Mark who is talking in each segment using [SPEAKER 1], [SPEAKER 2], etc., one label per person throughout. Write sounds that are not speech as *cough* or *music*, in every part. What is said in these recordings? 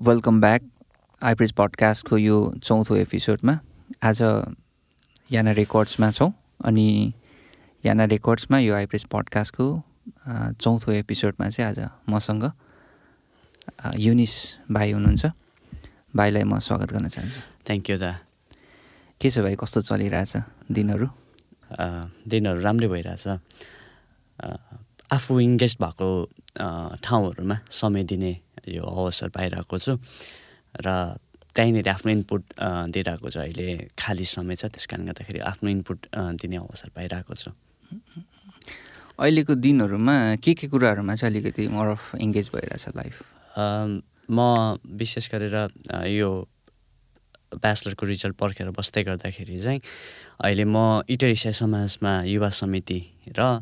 [SPEAKER 1] Welcome back आइप्रिज पडकास्टको यो चौथो एपिसोडमा आज याना रेकर्ड्समा छौँ अनि याना रेकर्ड्समा यो आइप्रिज पडकास्टको चौथो एपिसोडमा चाहिँ आज मसँग युनिस भाइ हुनुहुन्छ। भाइलाई म स्वागत गर्न चाहन्छु।
[SPEAKER 2] थ्याङ्क यू दा।
[SPEAKER 1] के छ भाइ कस्तो चलिरहेछ दिनहरू?
[SPEAKER 2] दिनहरू राम्रै भइरहेछ। आफू इङ्गेज भएको ठाउँहरूमा समय दिने यो अवसर पाइरहेको छु। र त्यहीँनिर आफ्नो इनपुट दिइरहेको छु। अहिले खाली समय छ त्यस कारणले गर्दाखेरि आफ्नो इनपुट दिने अवसर पाइरहेको छु।
[SPEAKER 1] अहिलेको दिनहरूमा के के कुराहरूमा चाहिँ अलिकति मोर अफ इङ्गेज भइरहेछ लाइफ
[SPEAKER 2] म विशेष गरेर यो ब्याचलरको रिजल्ट पर्खेर बस्दै गर्दाखेरि चाहिँ अहिले म इटरी समाजमा युवा समिति र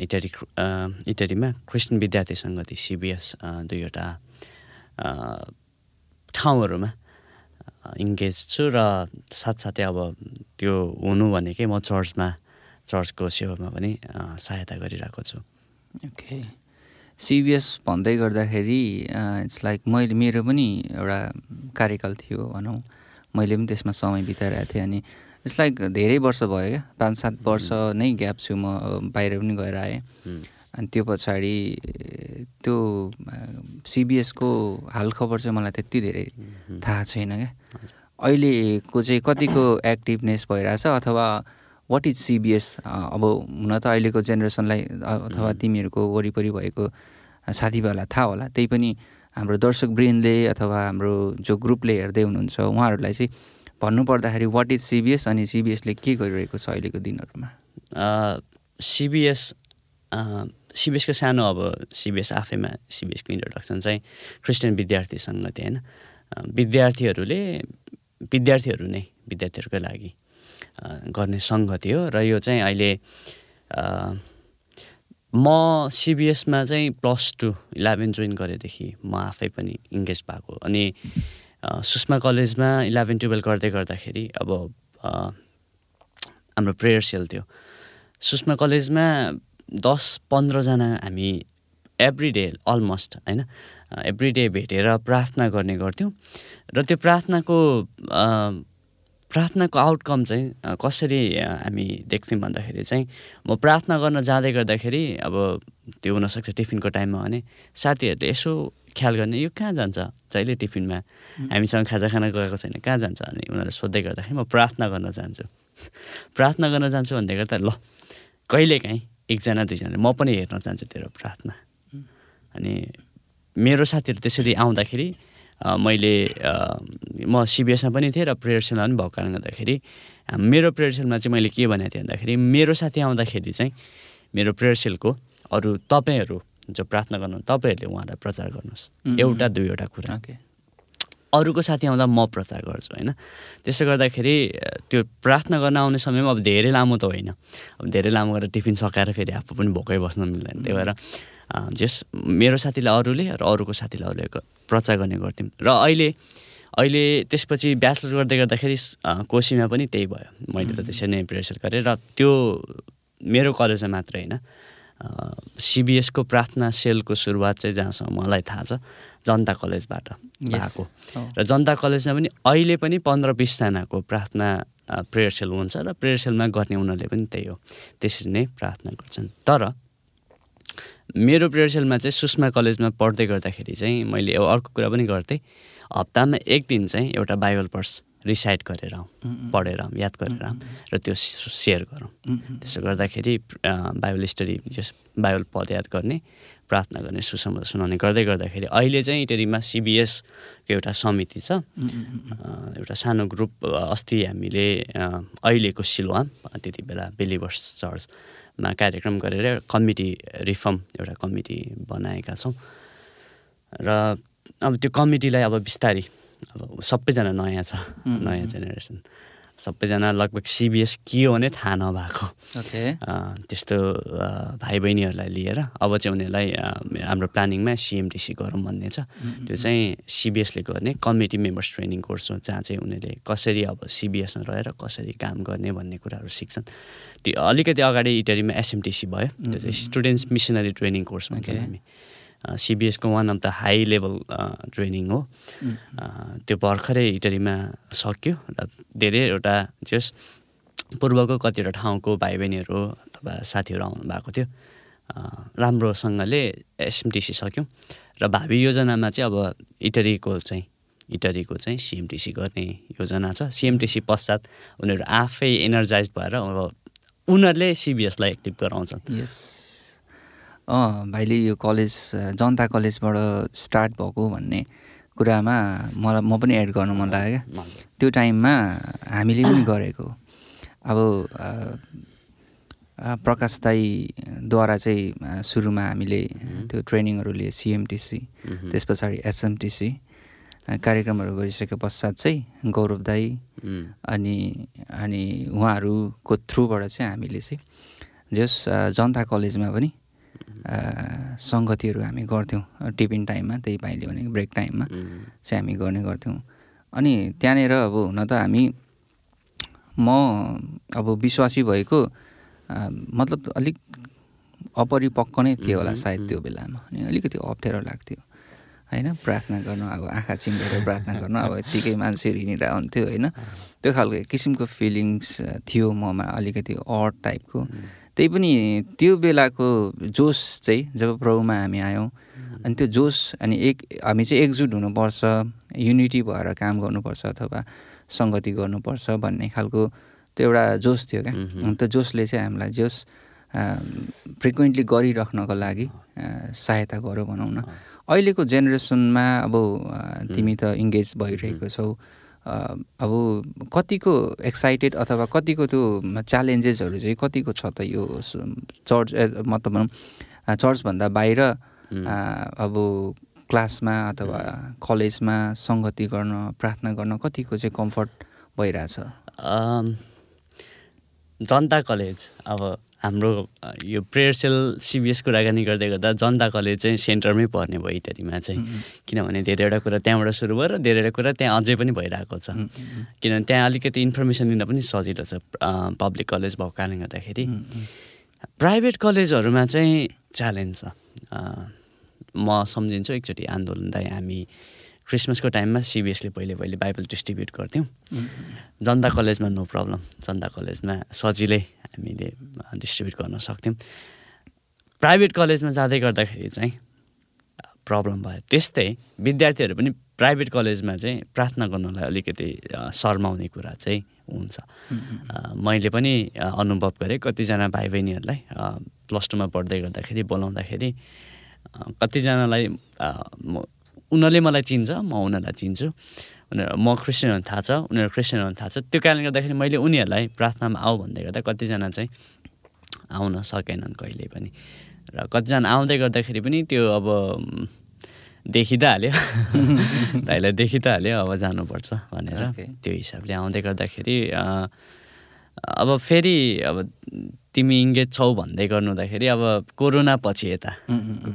[SPEAKER 2] इटरी इटरीमा क्रिस्चियन विद्यार्थी सङ्गति सिबिएस दुईवटा ठाउँहरूमा इङ्गेज छु र साथसाथै अब त्यो हुनु भनेकै म चर्चमा चर्चको सेवामा पनि सहायता गरिरहेको छु।
[SPEAKER 1] ओके सिबिएस भन्दै गर्दाखेरि इट्स लाइक मैले मेरो पनि एउटा कार्यकाल थियो भनौँ। मैले पनि त्यसमा समय बिताइरहेको थिएँ अनि इट्स लाइक धेरै वर्ष भयो क्या। पाँच सात वर्ष नै ग्याप छु म बाहिर पनि गएर आएँ। अनि त्यो पछाडि त्यो सिबिएसको हालखबर चाहिँ मलाई त्यति धेरै थाहा छैन क्या। अहिलेको चाहिँ कतिको एक्टिभनेस भइरहेछ अथवा वाट इज सिबिएस अब हुन त अहिलेको जेनेरेसनलाई अथवा तिमीहरूको वरिपरि भएको साथीभाइहरूलाई थाहा होला। त्यही पनि हाम्रो दर्शक ब्रेनले अथवा हाम्रो जो ग्रुपले हेर्दै हुनुहुन्छ उहाँहरूलाई चाहिँ भन्नुपर्दाखेरि वाट इज सिबिएस अनि सिबिएसले के गरिरहेको छ अहिलेको दिनहरूमा?
[SPEAKER 2] सिबिएस सिबिएसको सानो अब सिबिएस आफैमा सिबिएसको इन्ट्रोडक्सन चाहिँ क्रिस्चियन विद्यार्थी सङ्गति होइन? विद्यार्थीहरूले विद्यार्थीहरू नै विद्यार्थीहरूकै लागि गर्ने सङ्गति हो र यो चाहिँ अहिले म सिबिएसमा चाहिँ प्लस टू इलेभेन जोइन गरेदेखि म आफै पनि इङ्गेज भएको अनि सुषमा कलेजमा इलेभेन टुवेल्भ गर्दै गर्दाखेरि अब हाम्रो प्रेयर सेल थियो। सुषमा कलेजमा दस पन्ध्रजना हामी एभ्री डे अलमोस्ट होइन? एभ्री डे भेटेर प्रार्थना गर्ने गर्थ्यौँ। र त्यो प्रार्थनाको प्रार्थनाको आउटकम चाहिँ कसरी हामी देख्थ्यौँ भन्दाखेरि चाहिँ म प्रार्थना गर्न जाँदै गर्दाखेरि अब त्यो हुनसक्छ टिफिनको टाइममा भने साथीहरूले यसो ख्याल गर्ने यो कहाँ जान्छ? जहिले टिफिनमा। हामीसँग खाजा खाना गएको छैन कहाँ जान्छ? अनि उनीहरूले सोध्दै गर्दाखेरि म प्रार्थना गर्न जान्छु। *laughs* प्रार्थना गर्न जान्छु भन्दै गर्दा ल कहिलेकाहीँ एकजना दुईजना म पनि हेर्न चाहन्छु तेरो प्रार्थना। अनि मेरो साथीहरू त्यसरी आउँदाखेरि मैले म सिबिएसमा पनि थिएँ र प्रेयर सेलमा पनि भएको कारणले गर्दाखेरि मेरो प्रेयर सेलमा चाहिँ मैले के भनेको थिएँ भन्दाखेरि मेरो साथी आउँदाखेरि चाहिँ मेरो प्रेयर सेलको अरू तपाईँहरू जो प्रार्थना गर्नु तपाईँहरूले उहाँलाई प्रचार गर्नुहोस्। एउटा दुईवटा कुरा। अरूको साथी आउँदा म प्रचार गर्छु होइन? त्यसो गर्दाखेरि त्यो प्रार्थना गर्न आउने समयमा अब धेरै लामो त होइन। अब धेरै लामो गरेर टिफिन सकाएर फेरि आफू पनि भोकै बस्न मिल्दैन। त्यही भएर जस मेरो साथीलाई अरूले र अरूको साथीलाई अरूले प्रचार गर्ने गर्थ्यौँ। र अहिले अहिले त्यसपछि ब्याचलर गर्दै गर्दाखेरि कोसीमा पनि त्यही भयो। मैले त त्यसरी नै प्रिपेरेसन गरेँ र त्यो मेरो कलेजमा मात्र होइन। सिबिएसको प्रार्थना सेलको सुरुवात चाहिँ जहाँसम्म मलाई थाहा छ जनता कलेजबाट भएको। र जनता कलेजमा पनि अहिले पनि पन्ध्र बिसजनाको प्रार्थना प्रेयर सेल हुन्छ र प्रेयर सेलमा गर्ने उनीहरूले पनि त्यही हो। त्यसरी नै प्रार्थना गर्छन्। तर मेरो प्रेयर सेलमा चाहिँ सुषमा कलेजमा पढ्दै गर्दाखेरि चाहिँ मैले अर्को कुरा पनि गर्थेँ। हप्तामा एक दिन चाहिँ एउटा बाइबल पर्स रिसाइड गरेर पढेर आउँ याद गरेर र त्यो सेयर गरौँ। त्यसो गर्दाखेरि बाइबल स्टडी जस बाइबल पद याद गर्ने प्रार्थना गर्ने सुसम सुनाउने गर्दै गर्दाखेरि अहिले चाहिँ इटरीमा सिबिएसको एउटा समिति छ। एउटा सानो ग्रुप अस्ति हामीले अहिलेको सिलवाम त्यति बेला बेलिभर्स चर्चमा कार्यक्रम गरेर कमिटी रिफर्म एउटा कमिटी बनाएका छौँ। र अब त्यो कमिटीलाई अब बिस्तारै अब सबैजना नयाँ छ नयाँ जेनेरेसन। सबैजना लगभग सिबिएस के हो भने थाहा नभएको। त्यस्तो भाइ बहिनीहरूलाई लिएर अब चाहिँ उनीहरूलाई हाम्रो प्लानिङमा सिएमटिसी गरौँ भन्ने छ। त्यो चाहिँ सिबिएसले गर्ने कमिटी मेम्बर्स ट्रेनिङ कोर्स हो जहाँ चाहिँ उनीहरूले कसरी अब सिबिएसमा रहेर कसरी काम गर्ने भन्ने कुराहरू सिक्छन्। त्यो अलिकति अगाडि इटरीमा एसएमटिसी भयो। त्यो चाहिँ स्टुडेन्ट्स मिसनरी ट्रेनिङ कोर्स भन्छ हामी। सिबिएसको one of the high level training हो। त्यो भर्खरै इटरीमा सक्यो र धेरैवटा जस पूर्वको कतिवटा ठाउँको भाइ बहिनीहरू अथवा साथीहरू आउनु भएको थियो। राम्रोसँगले एसएमटिसी सक्यौँ र भावी योजनामा चाहिँ अब इटरीको चाहिँ इटरीको चाहिँ सिएमटिसी गर्ने योजना छ। सिएमटिसी पश्चात उनीहरू आफै एनर्जाइज भएर अब उनीहरूले सिबिएसलाई एक्टिभ गराउँछन्।
[SPEAKER 1] भाइले यो कलेज जनता कलेजबाट स्टार्ट भएको भन्ने कुरामा मलाई म पनि एड गर्नु मन लाग्यो क्या। त्यो टाइममा हामीले पनि गरेको अब प्रकाश दाईद्वारा चाहिँ सुरुमा हामीले त्यो ट्रेनिङहरू लिए सिएमटिसी त्यस पछाडि एसएमटिसी कार्यक्रमहरू गरिसके पश्चात चाहिँ गौरव दाई अनि अनि उहाँहरूको थ्रुबाट चाहिँ हामीले चाहिँ जस जनता कलेजमा पनि सङ्गतिहरू हामी गर्थ्यौँ। टिफिन टाइममा त्यही पाइले भनेको ब्रेक टाइममा चाहिँ हामी गर्ने गर्थ्यौँ। अनि त्यहाँनिर अब हुन त हामी म अब विश्वासी भएको मतलब अलिक अपरिपक्व नै थियो होला सायद त्यो बेलामा। अनि अलिकति अप्ठ्यारो लाग्थ्यो। होइन प्रार्थना गर्नु अब आँखा चिम्लेर प्रार्थना गर्नु अब यत्तिकै मान्छेहरू हिँडिरहेको हुन्थ्यो होइन। त्यो खालको किसिमको फिलिङ्स थियो ममा अलिकति अड टाइपको त्यही पनि त्यो बेलाको जोस चाहिँ जब प्रभुमा हामी आयौँ अनि त्यो जोस अनि एक हामी चाहिँ एकजुट हुनुपर्छ युनिटी भएर काम गर्नुपर्छ अथवा सङ्गति गर्नुपर्छ भन्ने खालको त्यो एउटा जोस थियो क्या। अनि त्यो जोसले चाहिँ हामीलाई जोस फ्रिक्वेन्टली गरिराख्नको लागि सहायता गर्यो भनौँ न। अहिलेको जेनेरेसनमा अब तिमी त इङ्गेज भइरहेको छौ। अब कतिको एक्साइटेड अथवा कतिको त्यो च्यालेन्जेसहरू चाहिँ कतिको छ त यो चर्च मतलब चर्चभन्दा बाहिर अब क्लासमा अथवा कलेजमा सङ्गति गर्न प्रार्थना गर्न कतिको चाहिँ कम्फर्ट भइरहेछ?
[SPEAKER 2] जनता कलेज अब हाम्रो यो प्रेयर सेल सिबिएस कुराकानी गर्दै गर्दा जनता कलेज चाहिँ सेन्टरमै पर्ने भयो इटरीमा चाहिँ। किनभने धेरैवटा कुरा त्यहाँबाट सुरु भयो र धेरैवटा कुरा त्यहाँ अझै पनि भइरहेको छ। किनभने त्यहाँ अलिकति इन्फर्मेसन दिन पनि सजिलो छ पब्लिक कलेज भएको कारणले गर्दाखेरि प्राइभेट कलेजहरूमा चाहिँ च्यालेन्ज छ। म सम्झिन्छु एकचोटि आन्दोलन दाई हामी क्रिसमसको टाइममा सिबिएसले पहिले पहिले बाइबल डिस्ट्रिब्युट गर्थ्यौँ। जनता कलेजमा नो प्रब्लम। जनता कलेजमा सजिलै हामीले डिस्ट्रिब्युट गर्न सक्थ्यौँ। प्राइभेट कलेजमा जाँदै गर्दाखेरि चाहिँ प्रब्लम भयो। त्यस्तै विद्यार्थीहरू पनि प्राइभेट कलेजमा चाहिँ प्रार्थना गर्नलाई अलिकति शर्माउने कुरा चाहिँ हुन्छ। मैले पनि अनुभव गरेँ कतिजना भाइ बहिनीहरूलाई प्लस टूमा पढ्दै गर्दाखेरि बोलाउँदाखेरि कतिजनालाई उनीहरूले मलाई चिन्छ म उनीहरूलाई चिन्छु। उनीहरू म क्रिस्चियन हुनु थाहा छ उनीहरू क्रिस्चियन हुनु थाहा छ। त्यो कारणले गर्दाखेरि मैले उनीहरूलाई प्रार्थनामा आऊ भन्दै गर्दा कतिजना चाहिँ आउन सकेनन् कहिले पनि। र कतिजना आउँदै गर्दाखेरि पनि त्यो अब देखि त हाल्यो *laughs* भाइलाई देखि त हाल्यो अब जानुपर्छ भनेर त्यो हिसाबले आउँदै गर्दाखेरि अब फेरि अब तिमी इङ्गेज छौ भन्दै गर्नुहुँदाखेरि अब कोरोना पछि यता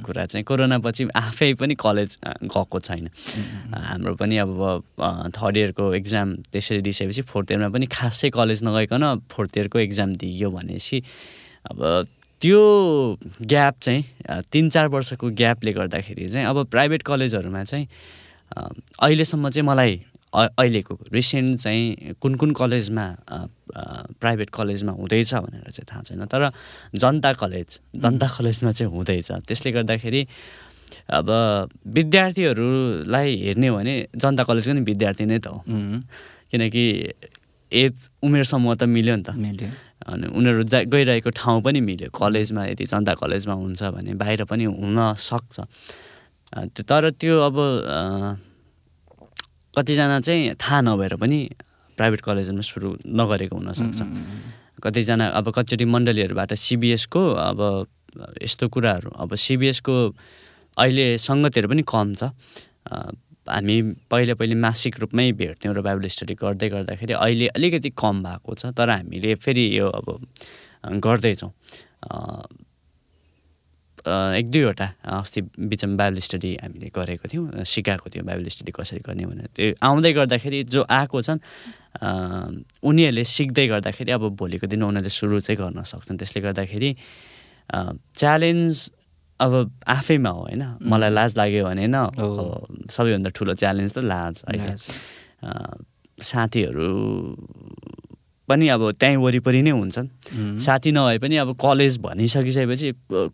[SPEAKER 2] कुरा चाहिँ कोरोना पछि आफै पनि कलेज गएको छैन। हाम्रो पनि अब थर्ड इयरको एक्जाम त्यसरी दिइसकेपछि फोर्थ इयरमा पनि खासै कलेज नगइकन फोर्थ इयरको एक्जाम दिइयो भनेपछि अब त्यो ग्याप चाहिँ तिन चार वर्षको ग्यापले गर्दाखेरि चाहिँ अब प्राइभेट कलेजहरूमा चाहिँ अहिलेसम्म चाहिँ मलाई अहिलेको रिसेन्ट चाहिँ कुन कुन कलेजमा प्राइभेट कलेजमा हुँदैछ भनेर चाहिँ थाहा छैन। तर जनता कलेज जनता कलेजमा चाहिँ हुँदैछ। त्यसले गर्दाखेरि अब विद्यार्थीहरूलाई हेर्ने भने जनता कलेजको नि विद्यार्थी नै त हो। किनकि एज उमेर समूह त मिल्यो नि त। अनि उनीहरू जा गइरहेको ठाउँ पनि मिल्यो। कलेजमा यदि जनता कलेजमा हुन्छ भने बाहिर पनि हुन सक्छ। तर त्यो अब कतिजना चाहिँ थाहा नभएर पनि प्राइभेट कलेजमा सुरु नगरेको हुनसक्छ। कतिजना अब कतिचोटि मण्डलीहरूबाट सिबिएसको अब यस्तो कुराहरू अब सिबिएसको अहिले सङ्गतिहरू पनि कम छ। हामी पहिले पहिले मासिक रूपमै भेट्थ्यौँ र बाइबल स्टडी गर्दै गर्दाखेरि अहिले अलिकति कम भएको छ तर हामीले फेरि यो अब गर्दैछौँ। एक दुईवटा अस्ति बिचमा बाइबल स्टडी हामीले गरेको थियौँ सिकाएको थियौँ बाइबल स्टडी कसरी गर्ने भनेर। त्यो आउँदै गर्दाखेरि जो आएको छन् उनीहरूले सिक्दै गर्दाखेरि अब भोलिको दिन उनीहरूले सुरु चाहिँ गर्न सक्छन्। त्यसले गर्दाखेरि च्यालेन्ज अब आफैमा हो होइन? मलाई लाज लाग्यो भने न सबैभन्दा ठुलो च्यालेन्ज त लाज होइन साथीहरू पनि अब त्यहीँ वरिपरि नै हुन्छन्। साथी नभए पनि अब कलेज भनिसकिसकेपछि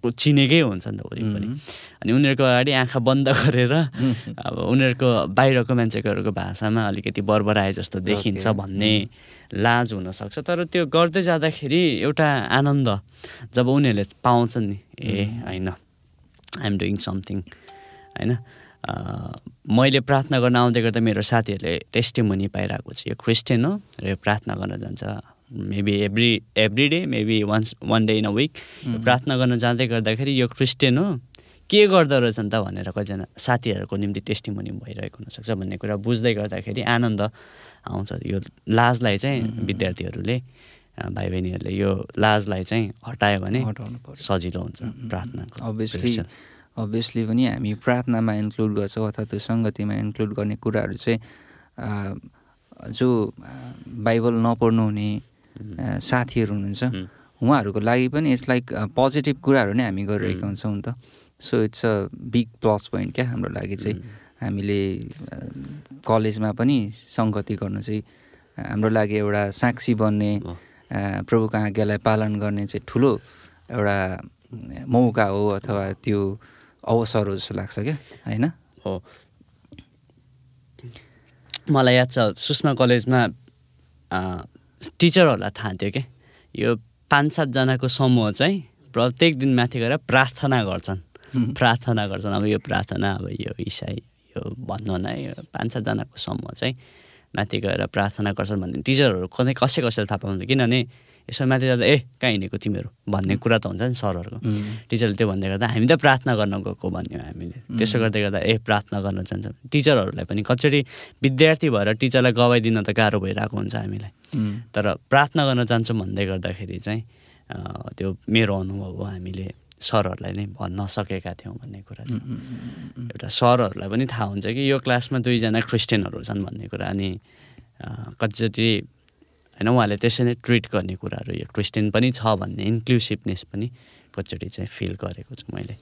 [SPEAKER 2] चिनेकै हुन्छ नि त वरिपरि। अनि उनीहरूको अगाडि आँखा बन्द गरेर अब उनीहरूको बाहिरको मान्छेहरूको भाषामा अलिकति बर्बराए जस्तो देखिन्छ. भन्ने लाज हुनसक्छ। तर त्यो गर्दै जाँदाखेरि एउटा आनन्द जब उनीहरूले पाउँछन् नि ए होइन आइएम डुइङ समथिङ होइन? मैले प्रार्थना गर्न आउँदै गर्दा मेरो साथीहरूले टेस्टिमोनी पाइरहेको छ। यो क्रिस्चियन हो र यो प्रार्थना गर्न जान्छ। Maybe every every day maybe once one day in a week प्रार्थना गर्न जाँदै गर्दाखेरि यो क्रिस्चियन हो। के गर्दो रहेछन् त भनेर कतिजना साथीहरूको निम्ति टेस्टिमोनी भइरहेको हुनसक्छ भन्ने कुरा बुझ्दै गर्दाखेरि आनन्द आउँछ। यो लाजलाई चाहिँ विद्यार्थीहरूले भाइ बहिनीहरूले यो लाजलाई चाहिँ हटायो भने सजिलो हुन्छ प्रार्थनाको
[SPEAKER 1] अभियसली पनि हामी प्रार्थनामा इन्क्लुड गर्छौँ अथवा त्यो सङ्गतिमा इन्क्लुड गर्ने कुराहरू चाहिँ जो बाइबल नपढ्नु हुने आ, साथीहरू हुनुहुन्छ। उहाँहरूको लागि पनि इट्स लाइक पोजिटिभ कुराहरू नै हामी गरिरहेका हुन्छौँ नि त। So it's a big plus point क्या हाम्रो लागि चाहिँ। हामीले कलेजमा पनि सङ्गति गर्नु चाहिँ हाम्रो लागि एउटा साक्षी बन्ने प्रभुको आज्ञालाई पालन गर्ने चाहिँ ठुलो एउटा मौका हो अथवा त्यो अवसर हो जस्तो लाग्छ क्या होइन?
[SPEAKER 2] हो। मलाई याद छ सुषमा कलेजमा टिचरहरूलाई थाहा थियो क्या। यो पाँच सातजनाको समूह चाहिँ प्रत्येक दिन माथि गएर प्रार्थना गर्छन्। प्रार्थना गर्छन् अब यो प्रार्थना अब यो इसाई यो भन्नु न यो पाँच सातजनाको समूह चाहिँ माथि गएर प्रार्थना गर्छन् भन्ने टिचरहरू कतै कसै कसैले थाहा पाउँछ किनभने यसो माथि जाँदा ए कहाँ हिँडेको तिमीहरू? भन्ने कुरा त हुन्छ नि सरहरूको। टिचरले त्यो भन्दै गर्दा हामी त प्रार्थना गर्न गएको भन्यो हामीले। त्यसो गर्दै गर्दा ए प्रार्थना गर्न जान्छ। टिचरहरूलाई पनि कचोटि विद्यार्थी भएर टिचरलाई गवाइदिन त गाह्रो भइरहेको हुन्छ हामीलाई। तर प्रार्थना गर्न जान्छौँ भन्दै गर्दाखेरि चाहिँ त्यो मेरो अनुभव हो हामीले सरहरूलाई नै भन्न सकेका थियौँ भन्ने कुरा चाहिँ। एउटा सरहरूलाई पनि थाहा हुन्छ कि यो क्लासमा दुईजना क्रिस्चियनहरू छन् भन्ने कुरा। अनि कतिचोटि होइन उहाँले त्यसरी नै ट्रिट गर्ने कुराहरू यो क्रिस्चियन पनि छ भन्ने इन्क्लुसिभनेस पनि कतिचोटि चाहिँ फिल गरेको छु मैले।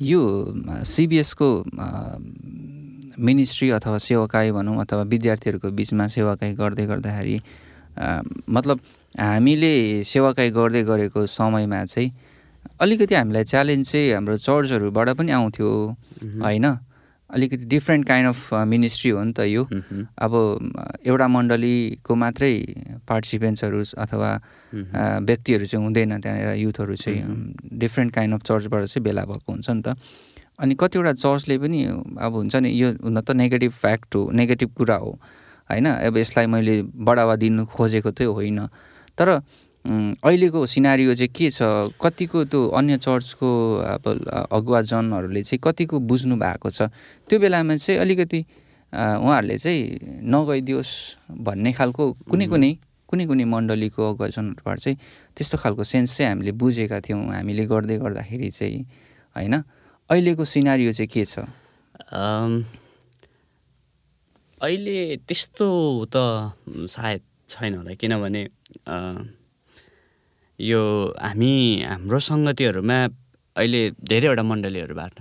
[SPEAKER 1] यो सिबिएसको मिनिस्ट्री अथवा सेवाकाई भनौँ अथवा विद्यार्थीहरूको बिचमा सेवाकाई गर्दै गर्दाखेरि मतलब हामीले सेवाकाई गर्दै गरेको समयमा चाहिँ अलिकति हामीलाई च्यालेन्ज चाहिँ हाम्रो चर्चहरूबाट पनि आउँथ्यो होइन? अलिकति डिफ्रेन्ट काइन्ड अफ मिनिस्ट्री हो नि त यो। अब अ, एउटा मण्डलीको मात्रै पार्टिसिपेन्ट्सहरू अथवा अ, व्यक्तिहरू चाहिँ हुँदैन त्यहाँनिर युथहरू चाहिँ डिफ्रेन्ट काइन्ड अफ चर्चबाट चाहिँ भेला भएको हुन्छ नि त। अनि कतिवटा चर्चले पनि अब हुन्छ नि यो हुन त नेगेटिभ फ्याक्ट हो नेगेटिभ कुरा हो होइन? अब यसलाई मैले बढावा दिनु खोजेको चाहिँ होइन। तर अहिलेको सिनारियो चाहिँ के छ? कतिको त्यो अन्य चर्चको अब अगुवाजनहरूले चाहिँ कतिको बुझ्नु भएको छ? त्यो बेलामा चाहिँ अलिकति उहाँहरूले चाहिँ नगइदियोस् भन्ने खालको कुनै कुनै कुनै कुनै मण्डलीको अगुवाजनहरूबाट चाहिँ त्यस्तो खालको सेन्स चाहिँ हामीले बुझेका थियौँ हामीले गर्दै गर्दाखेरि चाहिँ होइन? अहिलेको सिनारियो चाहिँ के छ?
[SPEAKER 2] अहिले त्यस्तो त सायद छैन होला किनभने यो हामी हाम्रो सङ्गतिहरूमा अहिले धेरैवटा मण्डलीहरूबाट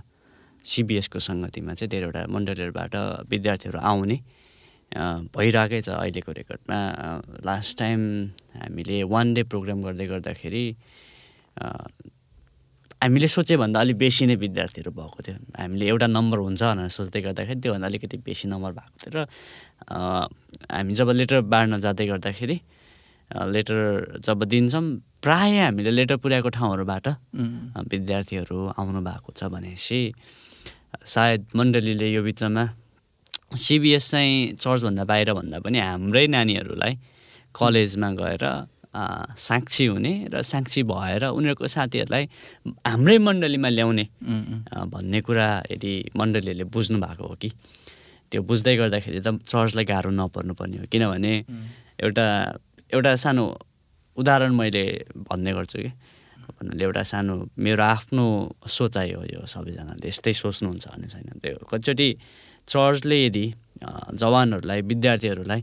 [SPEAKER 2] सिबिएसको सङ्गतिमा चाहिँ धेरैवटा मण्डलीहरूबाट विद्यार्थीहरू आउने भइरहेकै छ अहिलेको रेकर्डमा। लास्ट टाइम हामीले वान डे प्रोग्राम गर्दै गर्दाखेरि हामीले सोचेभन्दा अलिक बेसी नै विद्यार्थीहरू भएको थियो। हामीले एउटा नम्बर हुन्छ भनेर सोच्दै गर्दाखेरि त्योभन्दा अलिकति बेसी नम्बर भएको थियो र हामी जब लेटर बाँड्न जाँदै गर्दाखेरि लेटर जब दिन्छौँ प्रायः हामीले लेटर पुर्याएको ठाउँहरूबाट विद्यार्थीहरू आउनु भएको छ भनेपछि सायद मण्डलीले यो बिचमा सिबिएस चाहिँ चर्चभन्दा बाहिर भन्दा पनि हाम्रै नानीहरूलाई कलेजमा गएर साक्षी हुने र साक्षी भएर उनीहरूको साथीहरूलाई हाम्रै मण्डलीमा ल्याउने भन्ने कुरा यदि मण्डलीहरूले बुझ्नु भएको हो कि त्यो बुझ्दै गर्दाखेरि त चर्चलाई गाह्रो नपर्नु पर्ने हो। किनभने एउटा एउटा सानो उदाहरण मैले भन्ने गर्छु कि। भन्नाले एउटा सानो मेरो आफ्नो सोचाइ हो यो सबैजनाले यस्तै सोच्नुहुन्छ भन्ने छैन। त्यो कतिचोटि चर्चले यदि जवानहरूलाई विद्यार्थीहरूलाई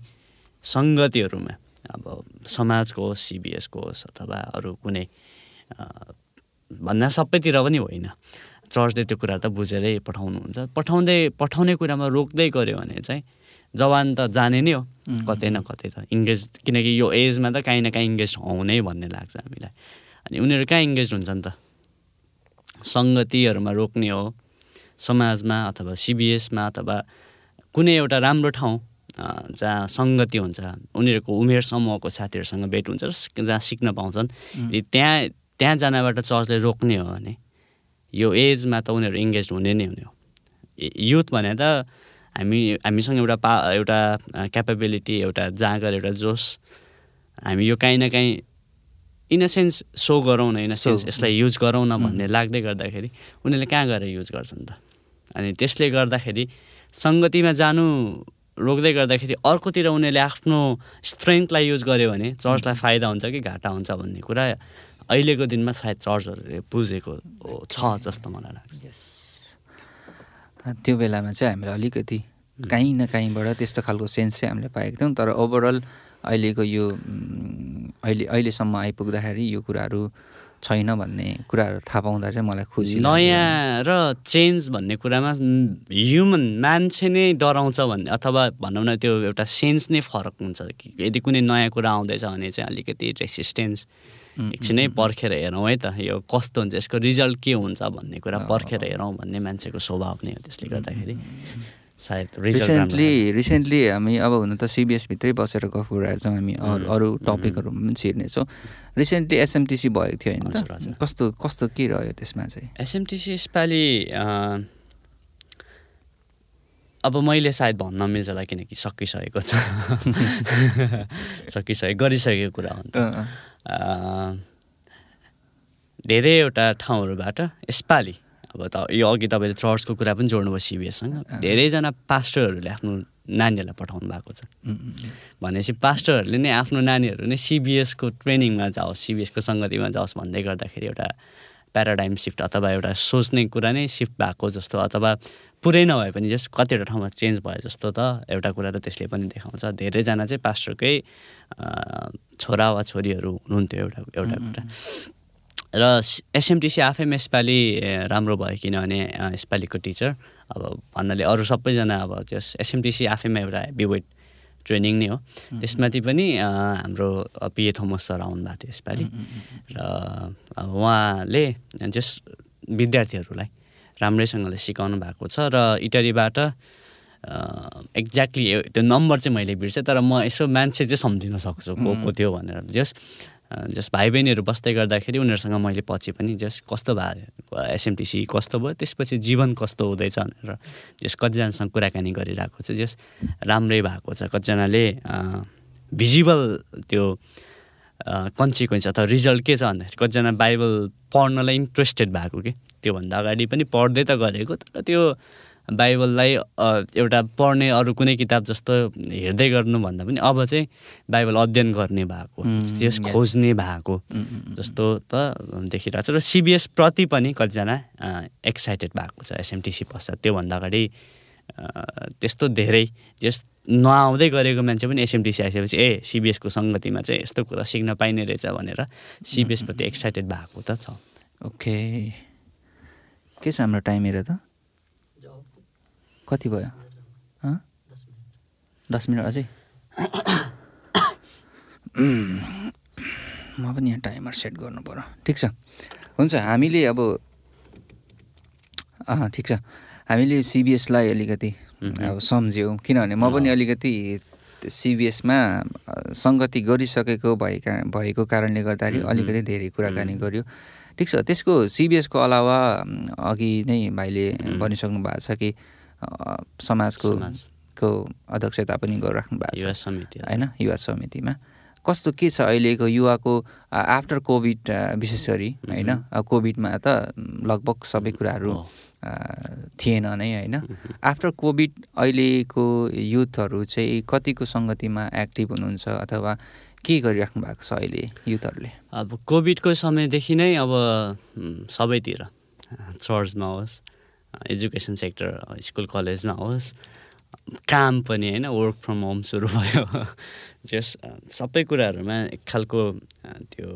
[SPEAKER 2] सङ्गतिहरूमा अब समाजको होस् सिबिएसको होस् अथवा अरू कुनै भन्दा सबैतिर पनि होइन। चर्चले त्यो कुरा त बुझेरै पठाउनुहुन्छ। पठाउँदै पठाउने कुरामा रोक्दै गऱ्यो भने चाहिँ जवान त जाने नै हो। कतै न कतै त। इङ्गेज किनकि यो एजमा त काहीँ न काहीँ इङ्गेज हुनै भन्ने लाग्छ हामीलाई। अनि उनीहरू कहाँ इङ्गेज हुन्छ नि त? सङ्गतिहरूमा रोक्ने हो। समाजमा अथवा सिबिएसमा अथवा कुनै एउटा राम्रो ठाउँ जहाँ सङ्गति हुन्छ। उनीहरूको उमेर समूहको साथीहरूसँग भेट हुन्छ र जहाँ सिक्न पाउँछन्। त्यहाँ त्यहाँ जानबाट चर्चले रोक्ने हो भने यो एजमा त उनीहरू इङ्गेज हुने नै हुने हो। युथ भने त हामी हामीसँग एउटा पा एउटा क्यापेबिलिटी एउटा जाँगर एउटा जोस हामी यो काहीँ न काहीँ इन अ सेन्स सो गरौँ न इन अ सेन्स यसलाई युज गरौँ न भन्ने लाग्दै गर्दाखेरि उनीहरूले कहाँ गएर युज गर्छन् त? अनि त्यसले गर्दाखेरि सङ्गतिमा जानु रोक्दै गर्दाखेरि अर्कोतिर उनीहरूले आफ्नो स्ट्रेङ्थलाई युज गर्यो भने चर्चलाई फाइदा हुन्छ कि घाटा हुन्छ भन्ने कुरा अहिलेको दिनमा सायद चर्चहरूले बुझेको छ जस्तो मलाई लाग्छ।
[SPEAKER 1] यस त्यो बेलामा चाहिँ हामीलाई अलिकति काहीँ न काहीँबाट त्यस्तो खालको सेन्स चाहिँ हामीले पाएका थियौँ। तर ओभरअल अहिलेको यो अहिले अहिलेसम्म आइपुग्दाखेरि यो कुराहरू छैन भन्ने कुराहरू थाहा पाउँदा चाहिँ मलाई खुसी
[SPEAKER 2] नयाँ र चेन्ज भन्ने कुरामा ह्युमन मान्छे नै डराउँछ भन्ने अथवा भनौँ न त्यो एउटा सेन्स नै फरक हुन्छ यदि कुनै नयाँ कुरा आउँदैछ भने चाहिँ अलिकति रेसिस्टेन्स एकछिनै पर्खेर हेरौँ है त। यो कस्तो हुन्छ यसको रिजल्ट के हुन्छ भन्ने कुरा पर्खेर हेरौँ भन्ने मान्छेको स्वभाव नै हो त्यसले गर्दाखेरि। सायद
[SPEAKER 1] रिसेन्टली रिसेन्टली हामी अब हुन त सिबिएसभित्रै बसेर गफ गरिरहेको छौँ हामी अरू अरू टपिकहरू पनि छिर्नेछौँ। रिसेन्टली एसएमटिसी भएको थियो होइन कस्तो कस्तो के रह्यो त्यसमा चाहिँ?
[SPEAKER 2] एसएमटिसी यसपालि अब मैले सायद भन्न मिल्छ होला किनकि सकिसकेको छ। *laughs* सकिसके गरिसकेको कुरा हो नि त। धेरैवटा ठाउँहरूबाट यसपालि अब त यो अघि तपाईँले चर्चको कुरा पनि जोड्नुभयो सिबिएससँग धेरैजना पास्टरहरूले आफ्नो नानीहरूलाई पठाउनु भएको छ। भनेपछि पास्टरहरूले नै आफ्नो नानीहरू नै सिबिएसको ट्रेनिङमा जाओस् सिबिएसको सङ्गतिमा जाओस् भन्दै गर्दाखेरि एउटा प्याराडाइम सिफ्ट अथवा एउटा सोच्ने कुरा नै सिफ्ट भएको जस्तो अथवा पुरै नभए पनि जस्ट कतिवटा ठाउँमा चेन्ज भयो जस्तो त एउटा कुरा त त्यसले पनि देखाउँछ। धेरैजना चाहिँ पास्टरकै छोरा वा छोरीहरू हुनुहुन्थ्यो एउटा एउटा कुरा। र एसएमटिसी आफैमा यसपालि राम्रो भयो किनभने यसपालिको टिचर। अब भन्नाले अरू सबैजना अब त्यस एसएमटिसी आफैमा एउटा हेभी ट्रेनिङ नै हो। त्यसमाथि पनि हाम्रो पिए थोमस सर आउनुभएको थियो यसपालि। र उहाँले जस विद्यार्थीहरूलाई राम्रैसँगले सिकाउनु भएको छ र इटरीबाट एक्ज्याक्टली त्यो नम्बर चाहिँ मैले बिर्सेँ तर म यसो मान्छे चाहिँ सम्झिन सक्छु को को थियो भनेर। जस जस भाइ बहिनीहरू बस्दै गर्दाखेरि उनीहरूसँग मैले पछि पनि जस कस्तो भयो एसएमटिसी कस्तो भयो त्यसपछि जीवन कस्तो हुँदैछ भनेर जस कतिजनासँग कुराकानी गरिरहेको छ जस राम्रै भएको छ। कतिजनाले भिजिबल त्यो कन्सिक्वेन्स अथवा रिजल्ट के छ भन्दाखेरि कतिजना बाइबल पढ्नलाई इन्ट्रेस्टेड भएको कि? त्योभन्दा अगाडि पनि पढ्दै त गरेको तर त्यो बाइबललाई एउटा पढ्ने अरू कुनै किताब जस्तो हेर्दै गर्नुभन्दा पनि अब चाहिँ बाइबल अध्ययन गर्ने भएको त्यस खोज्ने भएको जस्तो त देखिरहेको छ र सिबिएस प्रति पनि कतिजना एक्साइटेड भएको छ एसएमटिसी पश्चात त्योभन्दा अगाडि त्यस्तो धेरै जस नआउँदै गरेको मान्छे पनि एसएमटिसी आइसकेपछि ए सिबिएसको सङ्गतिमा चाहिँ यस्तो कुरा सिक्न पाइने रहेछ भनेर सिबिएसप्रति एक्साइटेड भएको त छ।
[SPEAKER 1] ओके के छ हाम्रो टाइम हेर त? कति भयो? दस मिनट अझै? म पनि यहाँ टाइमर सेट गर्नु पऱ्यो ठिक छ। हुन्छ हामीले अब ठिक छ। हामीले सिबिएसलाई अलिकति अब सम्झ्यौँ। किनभने म पनि अलिकति सिबिएसमा सङ्गति गरिसकेको भएका भएको कारणले गर्दाखेरि अलिकति धेरै कुराकानी गऱ्यो ठिक छ। त्यसको सिबिएसको अलावा अघि नै भाइले भनिसक्नु भएको छ कि समाजको को अध्यक्षता पनि गरिराख्नु भएको छ। होइन? युवा समितिमा। कस्तो के छ अहिलेको युवाको आफ्टर कोभिड विशेष गरी होइन? कोभिडमा त लगभग सबै कुराहरू थिएन नै होइन? आफ्टर कोभिड अहिलेको युथहरू चाहिँ कतिको सङ्गतिमा एक्टिभ हुनुहुन्छ अथवा के गरिराख्नु भएको छ अहिले युथहरूले?
[SPEAKER 2] अब कोभिडको समयदेखि नै अब सबैतिर चर्चमा होस् एजुकेसन सेक्टर स्कुल कलेजमा होस् काम पनि होइन वर्क फ्रम होम सुरु भयो। *laughs* जस सबै कुराहरूमा एक खालको त्यो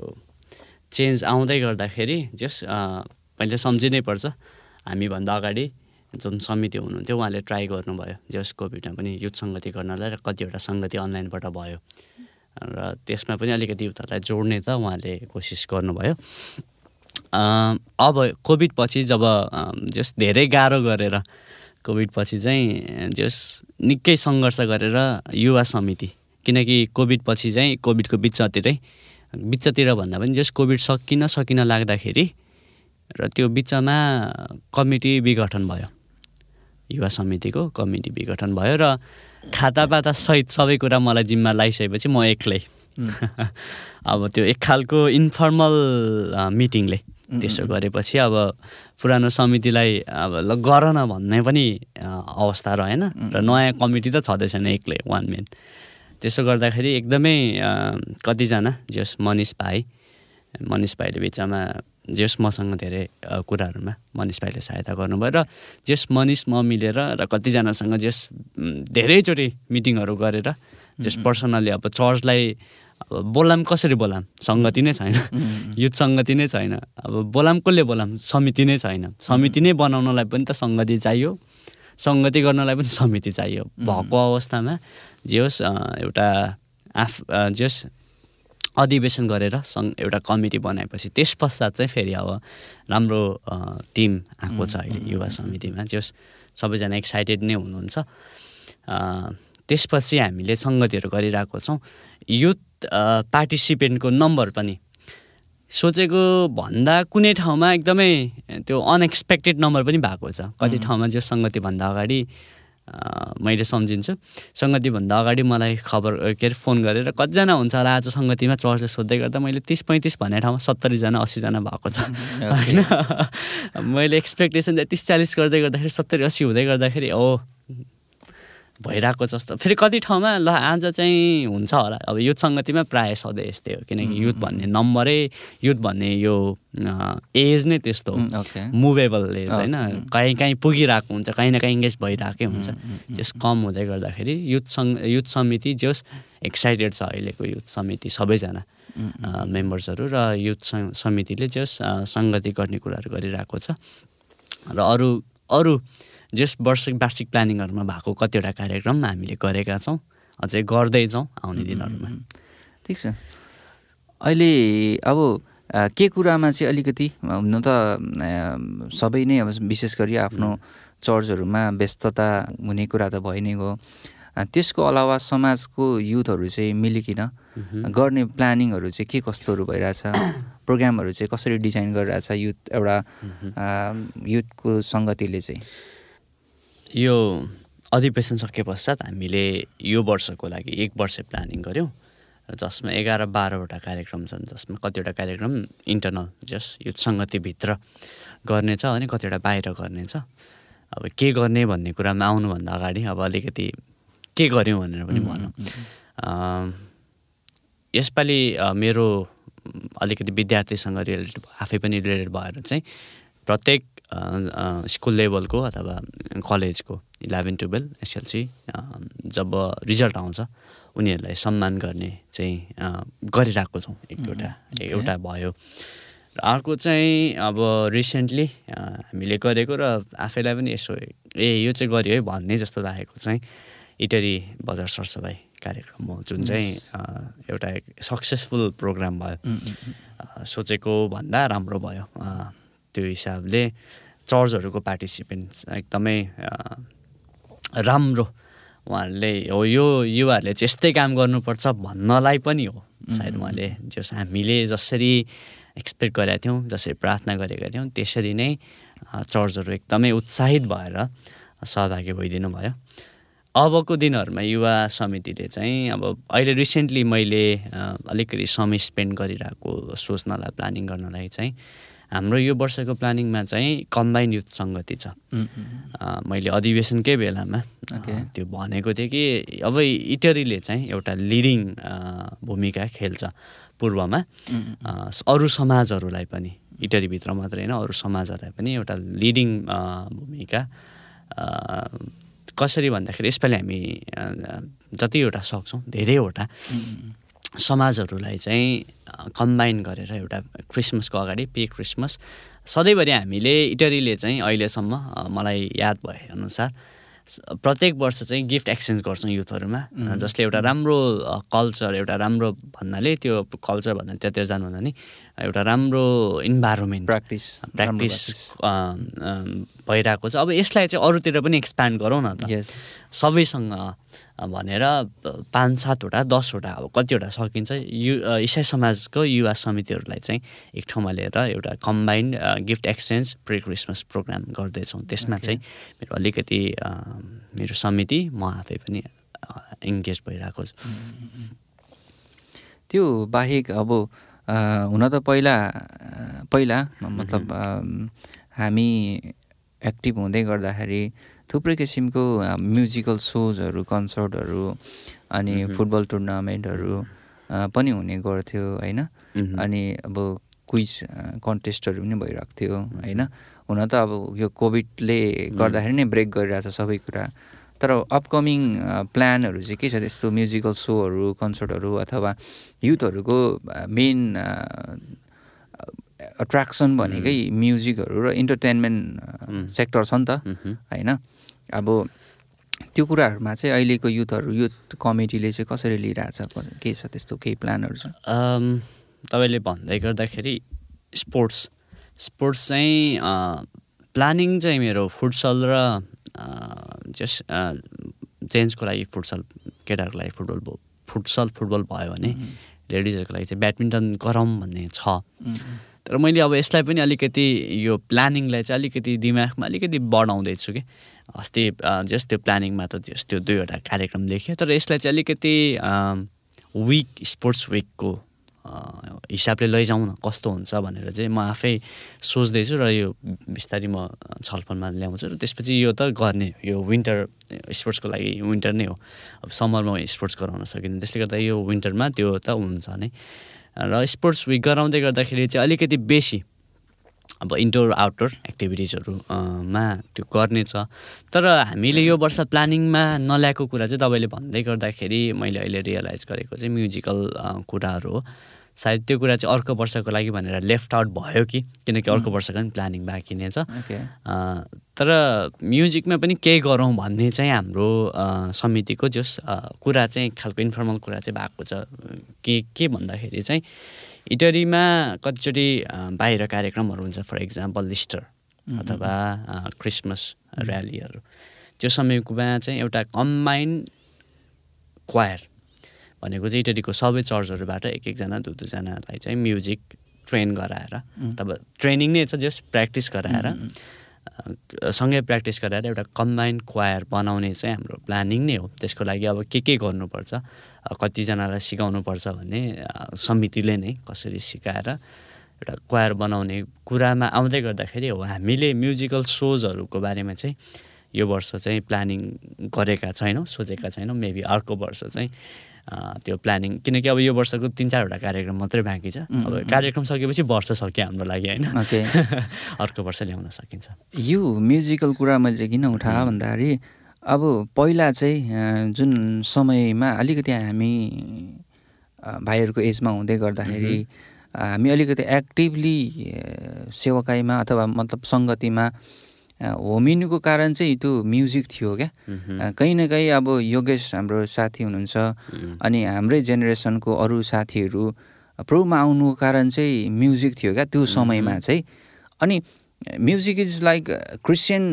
[SPEAKER 2] चेन्ज आउँदै गर्दाखेरि जस पहिले सम्झिनै पर्छ हामीभन्दा अगाडि जुन समिति हुनुहुन्थ्यो उहाँले ट्राई गर्नुभयो जस कोभिडमा पनि युथ सङ्गति गर्नलाई र कतिवटा सङ्गति अनलाइनबाट भयो। र त्यसमा पनि अलिकति युथहरूलाई जोड्ने त उहाँले कोसिस गर्नुभयो। अब कोभिड पछि जब जस धेरै गाह्रो गरेर कोभिड पछि चाहिँ जस निकै सङ्घर्ष गरेर युवा समिति किनकि कोभिड पछि चाहिँ कोभिडको बिचतिरै बिचतिर भन्दा पनि जस कोभिड सकिन सकिन लाग्दाखेरि र त्यो बिचमा कमिटी विघटन भयो। युवा समितिको कमिटी विघटन भयो र खातापाता सहित सबै कुरा मलाई जिम्मा लगाइसकेपछि म एक्लै। *laughs* अब त्यो एक खालको इन्फर्मल मिटिङले त्यसो गरेपछि अब पुरानो समितिलाई अब ल गर न भन्ने पनि अवस्था रहेन र नयाँ कमिटी त छँदै छैन एक्लै वान मेन त्यसो गर्दाखेरि एकदमै कतिजना जस मनिष भाइ मनिष भाइले बिचमा जस मसँग धेरै कुराहरूमा मनिष भाइले सहायता गर्नुभयो र जस मनिष म मिलेर र कतिजनासँग जस धेरैचोटि मिटिङहरू गरेर जस पर्सनल्ली अब चर्चलाई अब बोलाम कसरी बोलाम? सङ्गति नै छैन। युथ सङ्गति नै छैन। अब बोलाम कसले बोलाम? समिति नै छैन। समिति नै बनाउनलाई पनि त सङ्गति चाहियो। सङ्गति गर्नलाई पनि समिति चाहियो। भएको अवस्थामा जे होस् एउटा आफ जे होस् अधिवेशन गरेर सङ्घ एउटा कमिटी बनाएपछि त्यस पश्चात चाहिँ फेरि अब राम्रो टिम आएको छ अहिले युवा समितिमा जे होस् सबैजना एक्साइटेड नै हुनुहुन्छ। त्यसपछि हामीले सङ्गतिहरू गरिरहेको छौँ। युथ पार्टिसिपेन्टको नम्बर पनि सोचेको भन्दा कुनै ठाउँमा एकदमै त्यो अनएक्सपेक्टेड नम्बर पनि भएको छ। कति ठाउँमा जो सङ्गतिभन्दा अगाडि मैले सम्झिन्छु। सङ्गतिभन्दा अगाडि मलाई खबर के अरे फोन गरेर कतिजना हुन्छ होला आज सङ्गतिमा चर्च सोध्दै गर्दा मैले तिस पैँतिस भन्ने ठाउँमा सत्तरीजना असीजना भएको छ। *laughs* होइन। मैले एक्सपेक्टेसन चाहिँ तिस चालिस गर्दै गर्दाखेरि सत्तरी असी हुँदै गर्दाखेरि ओ भइरहेको जस्तो। फेरि कति ठाउँमा ल आज चाहिँ हुन्छ होला। अब युथ सङ्गतिमा प्रायः सधैँ यस्तै हो किनकि युथ भन्ने नम्बरै युथ भन्ने यो एज नै त्यस्तो हो। मुभेबल एज होइन? कहीँ कहीँ पुगिरहेको हुन्छ कहीँ न कहीँ इङ्गेज भइरहेकै हुन्छ। त्यस कम हुँदै गर्दाखेरि युथ सङ् युथ समिति जस एक्साइटेड छ अहिलेको युथ समिति सबैजना मेम्बर्सहरू र युथ समितिले जस सङ्गति गर्ने कुराहरू गरिरहेको छ। र अरू अरू जस वर्ष वार्षिक प्लानिङहरूमा भएको कतिवटा कार्यक्रम हामीले गरेका छौँ अझै गर्दैछौँ आउने दिनहरूमा।
[SPEAKER 1] ठिक छ। अहिले अब के कुरामा चाहिँ अलिकति हुन त सबै नै अब विशेष गरी आफ्नो चर्चहरूमा व्यस्तता हुने कुरा त भइ नै गयो। त्यसको अलावा समाजको युथहरू चाहिँ मिलिकन गर्ने प्लानिङहरू चाहिँ के कस्तोहरू भइरहेछ? *coughs* प्रोग्रामहरू चाहिँ कसरी डिजाइन गरिरहेछ युथ एउटा युथको सङ्गतिले चाहिँ?
[SPEAKER 2] यो अधिवेशन सके पश्चात हामीले यो वर्षको लागि एक वर्ष प्लानिङ गऱ्यौँ र जसमा एघार बाह्रवटा कार्यक्रम छन् जसमा कतिवटा कार्यक्रम इन्टरनल जस यो सङ्गतिभित्र गर्ने छ अनि कतिवटा बाहिर गर्ने छ। अब के गर्ने भन्ने कुरामा आउनुभन्दा अगाडि अब अलिकति के गऱ्यौँ भनेर पनि भनौँ। यसपालि मेरो अलिकति विद्यार्थीसँग रिलेटेड आफै पनि रिलेटेड भएर चाहिँ प्रत्येक स्कुल लेभलको अथवा कलेजको इलेभेन टुवेल्भ एसएलसी जब रिजल्ट आउँछ उनीहरूलाई सम्मान गर्ने चाहिँ गरिरहेको छौँ एक दुईवटा एउटा भयो। र अर्को चाहिँ अब रिसेन्टली हामीले गरेको र आफैलाई पनि यसो ए यो चाहिँ गरियो है भन्ने जस्तो लागेको चाहिँ इटरी बजार सरसफाइ कार्यक्रम हो जुन चाहिँ एउटा सक्सेसफुल प्रोग्राम भयो। सोचेको भन्दा राम्रो भयो। त्यो हिसाबले चर्चहरूको पार्टिसिपेन्ट्स एकदमै राम्रो उहाँहरूले हो। यो युवाहरूले चाहिँ यस्तै काम गर्नुपर्छ भन्नलाई पनि हो। सायद उहाँले जस हामीले जसरी एक्सपेक्ट गरेका थियौँ जसरी प्रार्थना गरेका थियौँ त्यसरी नै चर्चहरू एकदमै उत्साहित भएर सहभागी भइदिनु भयो। अबको दिनहरूमा युवा समितिले चाहिँ अब अहिले रिसेन्टली मैले अलिकति समय स्पेन्ड गरिरहेको सोच्नलाई प्लानिङ गर्नलाई चाहिँ हाम्रो यो वर्षको प्लानिङमा चाहिँ कम्बाइन युथ सङ्गति छ। मैले अधिवेशनकै बेलामा त्यो भनेको थिएँ कि अब इटरीले चाहिँ एउटा लिडिङ भूमिका खेल्छ पूर्वमा। अरू समाजहरूलाई पनि इटरीभित्र मात्रै होइन अरू समाजहरूलाई पनि एउटा लिडिङ भूमिका कसरी भन्दाखेरि यसपालि हामी जतिवटा सक्छौँ धेरैवटा। समाजहरूलाई चाहिँ कम्बाइन गरेर एउटा क्रिसमसको अगाडि पे क्रिसमस सधैँभरि हामीले इटरीले चाहिँ अहिलेसम्म मलाई याद भए अनुसार प्रत्येक वर्ष चाहिँ गिफ्ट एक्सचेन्ज गर्छौँ युथहरूमा जसले एउटा राम्रो कल्चर एउटा राम्रो भन्नाले त्यो कल्चर भन्दा त्यतातिर जानुभन्दा नि एउटा राम्रो इन्भाइरोमेन्ट
[SPEAKER 1] प्र्याक्टिस
[SPEAKER 2] प्र्याक्टिस भइरहेको छ। अब यसलाई चाहिँ अरूतिर पनि एक्सप्यान्ड गरौँ न त। सबैसँग भनेर पाँच सातवटा दसवटा अब कतिवटा सकिन्छ। यु इसाई समाजको युवा समितिहरूलाई चाहिँ एक ठाउँमा लिएर एउटा combined gift exchange pre Christmas programme गर्दैछौँ। त्यसमा चाहिँ मेरो अलिकति मेरो समिति म आफै पनि इङ्गेज भइरहेको छु।
[SPEAKER 1] त्यो बाहेक अब हुन त पहिला पहिला मतलब हामी एक्टिभ हुँदै गर्दाखेरि थुप्रै किसिमको म्युजिकल सोजहरू कन्सर्टहरू अनि फुटबल टुर्नामेन्टहरू पनि हुने गर्थ्यो होइन? अनि अब क्विज कन्टेस्टहरू पनि भइरहेको थियो होइन? हुन त अब यो कोभिडले गर्दाखेरि नै ब्रेक गरिरहेछ सबै कुरा। तर अपकमिङ प्लानहरू चाहिँ के छ? त्यस्तो म्युजिकल सोहरू कन्सर्टहरू अथवा युथहरूको मेन एट्र्याक्सन भनेकै म्युजिकहरू र इन्टरटेन्मेन्ट सेक्टर छ नि त होइन? अब त्यो कुराहरूमा चाहिँ अहिलेको युथहरू युथ कमिटीले चाहिँ कसरी लिइरहेछ? के छ त्यस्तो केही प्लानहरू छ?
[SPEAKER 2] तपाईँले भन्दै गर्दाखेरि स्पोर्ट्स स्पोर्ट्स चाहिँ प्लानिङ चाहिँ मेरो फुटसल र जस जेन्ट्सको लागि फुटसल केटाहरूको लागि फुटबल फुटसल फुटबल भयो भने लेडिजहरूको लागि चाहिँ ब्याडमिन्टन गरौँ भन्ने छ। तर मैले अब यसलाई पनि अलिकति यो प्लानिङलाई चाहिँ अलिकति दिमागमा अलिकति बढाउँदैछु कि। अस्ति जस्ट त्यो प्लानिङमा त जस त्यो दुईवटा कार्यक्रम लेखेँ तर यसलाई चाहिँ अलिकति विक स्पोर्ट्स विकको हिसाबले लैजाउँ न कस्तो हुन्छ भनेर चाहिँ म आफै सोच्दैछु र यो बिस्तारै म छलफलमा ल्याउँछु र त्यसपछि यो त गर्ने यो विन्टर स्पोर्ट्सको लागि विन्टर नै हो। अब समरमा स्पोर्ट्स गराउन सकिँदैन त्यसले गर्दा यो विन्टरमा त्यो त हुन्छ नै। र स्पोर्ट्स विक गराउँदै गर्दाखेरि चाहिँ अलिकति बेसी अब इन्डोर आउटडोर एक्टिभिटिजहरूमा त्यो गर्ने छ तर हामीले यो वर्ष प्लानिङमा नल्याएको कुरा चाहिँ तपाईँले भन्दै गर्दाखेरि मैले अहिले रियलाइज गरेको चाहिँ म्युजिकल कुराहरू हो। सायद त्यो कुरा चाहिँ अर्को वर्षको लागि भनेर लेफ्ट आउट भयो कि? किनकि अर्को वर्षको पनि प्लानिङ बाँकी नै छ। तर म्युजिकमा पनि केही गरौँ भन्ने चाहिँ हाम्रो समितिको जस कुरा चाहिँ खालको इन्फर्मल कुरा चाहिँ भएको छ। के के भन्दाखेरि चाहिँ इटरीमा कतिचोटि बाहिर कार्यक्रमहरू हुन्छ फर इक्जाम्पल लिस्टर अथवा क्रिसमस ऱ्यालीहरू त्यो समयकोमा चाहिँ एउटा कम्बाइन क्वायर भनेको चाहिँ इटलीको सबै चर्चहरूबाट एक एकजना दुई दुईजनालाई चाहिँ म्युजिक ट्रेन गराएर तब ट्रेनिङ नै छ जस प्र्याक्टिस गराएर। सँगै प्र्याक्टिस गराएर एउटा कम्बाइन्ड क्वायर बनाउने चाहिँ हाम्रो प्लानिङ नै हो। त्यसको लागि अब के के गर्नुपर्छ कतिजनालाई सिकाउनुपर्छ भन्ने समितिले नै कसरी सिकाएर एउटा क्वायर बनाउने कुरामा आउँदै गर्दाखेरि हो हामीले म्युजिकल सोजहरूको बारेमा चाहिँ यो वर्ष चाहिँ प्लानिङ गरेका छैनौँ सोचेका छैनौँ। मेबी अर्को वर्ष चाहिँ त्यो प्लानिङ किनकि अब यो वर्षको तिन चारवटा कार्यक्रम मात्रै बाँकी छ। अब कार्यक्रम सकेपछि वर्ष सक्यो हाम्रो लागि होइन? *laughs* अर्को वर्ष ल्याउन सकिन्छ।
[SPEAKER 1] यो म्युजिकल कुरा मैले चाहिँ किन उठाएँ भन्दाखेरि अब पहिला चाहिँ जुन समयमा अलिकति हामी भाइहरूको एजमा हुँदै गर्दाखेरि हामी अलिकति एक्टिभली सेवाकाईमा अथवा मतलब सङ्गतिमा होमिनुको कारण चाहिँ त्यो म्युजिक थियो क्या। कहीँ न कहीँ अब योगेश हाम्रो साथी हुनुहुन्छ अनि हाम्रै जेनेरेसनको अरू साथीहरू प्रोमा आउनुको कारण चाहिँ म्युजिक थियो क्या त्यो समयमा चाहिँ। अनि म्युजिक इज लाइक क्रिस्चियन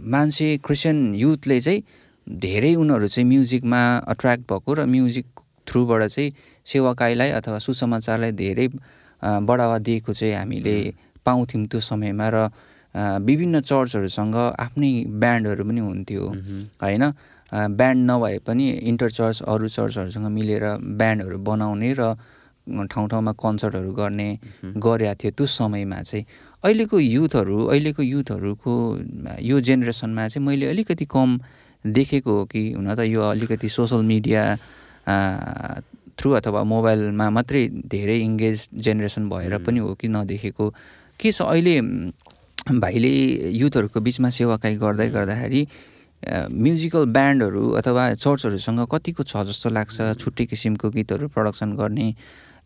[SPEAKER 1] मान्छे क्रिस्चियन युथले चाहिँ धेरै उनीहरू चाहिँ म्युजिकमा अट्र्याक्ट भएको र म्युजिक थ्रुबाट चाहिँ सेवाकाईलाई अथवा सुसमाचारलाई धेरै बढावा दिएको चाहिँ हामीले पाउँथ्यौँ त्यो समयमा र विभिन्न चर्चहरूसँग आफ्नै ब्यान्डहरू पनि हुन्थ्यो। होइन? ब्यान्ड नभए पनि इन्टर चर्च अरू चर्चहरूसँग मिलेर ब्यान्डहरू बनाउने र ठाउँ ठाउँमा कन्सर्टहरू गर्ने गरेका थियो त्यो समयमा चाहिँ। अहिलेको युथहरू अहिलेको युथहरूको यो जेनेरेसनमा चाहिँ मैले अलिकति कम देखेको हो कि हुन त यो अलिकति सोसल मिडिया थ्रु अथवा मोबाइलमा मात्रै धेरै इङ्गेज जेनेरेसन भएर पनि हो कि नदेखेको। के छ अहिले भाइले युथहरूको बिचमा सेवाकाई गर्दै गर्दाखेरि म्युजिकल ब्यान्डहरू अथवा चर्चहरूसँग कतिको छ जस्तो लाग्छ? छुट्टै किसिमको गीतहरू प्रडक्सन गर्ने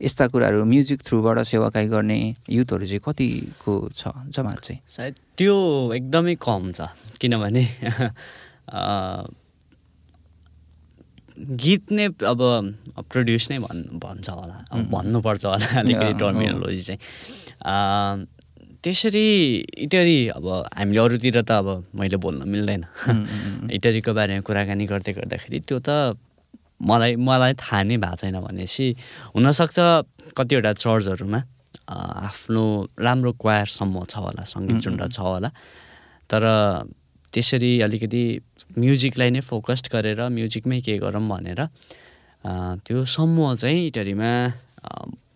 [SPEAKER 1] यस्ता कुराहरू म्युजिक थ्रुबाट सेवाकाई गर्ने युथहरू चाहिँ कतिको छ? जमात चाहिँ।
[SPEAKER 2] सायद त्यो एकदमै कम छ किनभने गीत नै अब प्रड्युस नै भन् भन्छ होला। भन्नुपर्छ होला अलिकति टर्मिनोलोजी चाहिँ। त्यसरी इटरी अब हामीले अरूतिर त अब मैले बोल्न मिल्दैन। इटरीको बारेमा कुराकानी गर्दै गर्दाखेरि त्यो त मलाई मलाई थाहा नै भएको छैन भनेपछि हुनसक्छ कतिवटा चर्चहरूमा आफ्नो राम्रो क्वायर समूह छ होला सङ्गीत झुन्ड छ होला। तर त्यसरी अलिकति म्युजिकलाई नै फोकस्ड गरेर म्युजिकमै के गरौँ भनेर त्यो समूह चाहिँ इटरीमा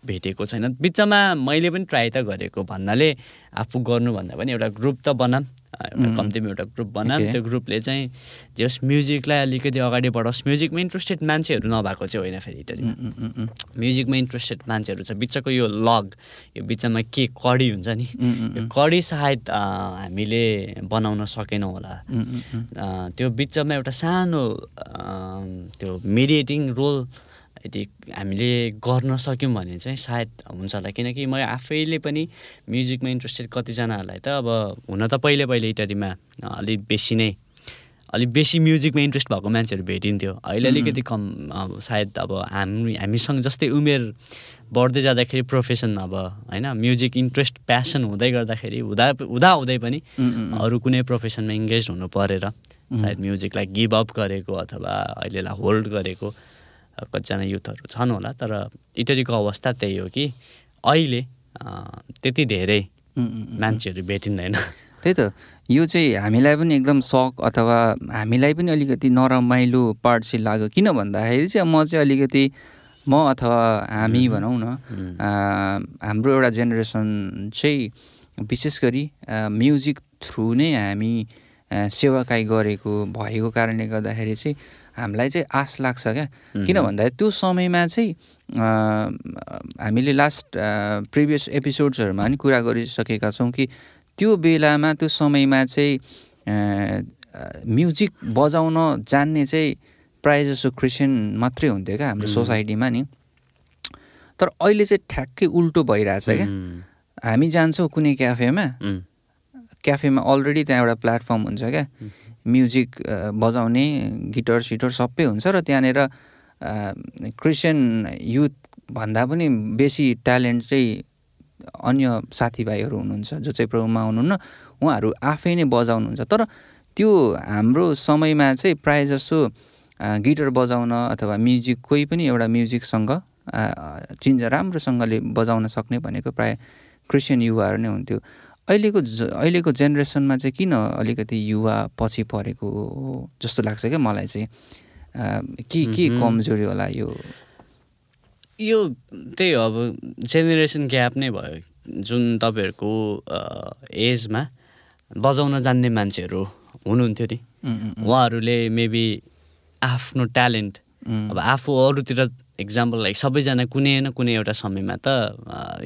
[SPEAKER 2] भेटेको छैन। बिचमा मैले पनि ट्राई त गरेको भन्नाले आफू गर्नुभन्दा पनि एउटा ग्रुप त बनाऊँ एउटा कम्तीमा एउटा ग्रुप बनाऊँ त्यो ग्रुपले चाहिँ जस म्युजिकलाई अलिकति अगाडि बढोस् म्युजिकमा इन्ट्रेस्टेड मान्छेहरू नभएको चाहिँ होइन फेरि इटरी म्युजिकमा इन्ट्रेस्टेड मान्छेहरू छ। बिचको यो लग यो बिचमा के कडी हुन्छ नि? यो कडी सायद हामीले बनाउन सकेनौँ होला। त्यो बिचमा एउटा सानो त्यो मिडिएटिङ रोल यदि हामीले गर्न सक्यौँ भने चाहिँ सायद हुन्छ होला। किनकि म आफैले पनि म्युजिकमा इन्ट्रेस्टेड कतिजनाहरूलाई त अब हुन त पहिले पहिले इटरीमा अलिक बेसी नै अलिक बेसी म्युजिकमा इन्ट्रेस्ट भएको मान्छेहरू भेटिन्थ्यो। अहिले अलिकति कम अब सायद अब हामी हामीसँग जस्तै उमेर बढ्दै जाँदाखेरि प्रोफेसन अब होइन म्युजिक इन्ट्रेस्ट प्यासन हुँदै गर्दाखेरि हुँदा हुँदा हुँदै पनि अरू कुनै प्रोफेसनमा इङ्गेज हुनु परेर सायद म्युजिकलाई गिभ अप गरेको अथवा अहिलेलाई होल्ड गरेको कतिजना युथहरू छन् होला तर इटरीको अवस्था त्यही हो कि अहिले त्यति धेरै मान्छेहरू भेटिँदैन।
[SPEAKER 1] त्यही त। यो चाहिँ हामीलाई पनि एकदम सक अथवा हामीलाई पनि अलिकति नरमाइलो पार्ट चाहिँ लाग्यो। किन भन्दाखेरि चाहिँ म चाहिँ अलिकति म अथवा हामी भनौँ न हाम्रो एउटा जेनेरेसन चाहिँ विशेष गरी म्युजिक थ्रु नै हामी सेवाकाई गरेको भएको कारणले गर्दाखेरि चाहिँ हामीलाई चाहिँ आश लाग्छ क्या। किन भन्दाखेरि त्यो समयमा चाहिँ हामीले लास्ट प्रिभियस एपिसोड्सहरूमा पनि कुरा गरिसकेका छौँ कि त्यो बेलामा त्यो समयमा चाहिँ म्युजिक बजाउन जान्ने चाहिँ प्रायः जसो क्रिस्चियन मात्रै हुन्थ्यो क्या हाम्रो सोसाइटीमा नि। तर अहिले चाहिँ ठ्याक्कै उल्टो भइरहेछ क्या। हामी जान्छौँ कुनै क्याफेमा क्याफेमा अलरेडी त्यहाँ एउटा प्लेटफर्म हुन्छ क्या। म्युजिक बजाउने गिटर सिटर सबै हुन्छ र त्यहाँनिर क्रिस्चियन युथ भन्दा पनि बेसी ट्यालेन्ट चाहिँ अन्य साथीभाइहरू हुनुहुन्छ जो चाहिँ प्रभुमा हुनुहुन्न उहाँहरू आफै नै बजाउनुहुन्छ। तर त्यो हाम्रो समयमा चाहिँ प्रायः जसो गिटार बजाउन अथवा म्युजिक कोही पनि एउटा म्युजिकसँग चिन्ज राम्रोसँगले बजाउन सक्ने भनेको प्रायः क्रिस्चियन युवाहरू नै हुन्थ्यो। अहिलेको अहिलेको जेनेरेसनमा चाहिँ किन अलिकति युवा पछि परेको जस्तो लाग्छ क्या मलाई चाहिँ? के के कमजोरी होला यो?
[SPEAKER 2] यो त्यही हो अब जेनेरेसन ग्याप नै भयो जुन तपाईँहरूको एजमा। बजाउन जान्ने मान्छेहरू हुनुहुन्थ्यो नि। उहाँहरूले मेबी आफ्नो ट्यालेन्ट अब आफू अरूतिर इक्जाम्पल लाइक सबैजना कुनै न कुनै एउटा समयमा त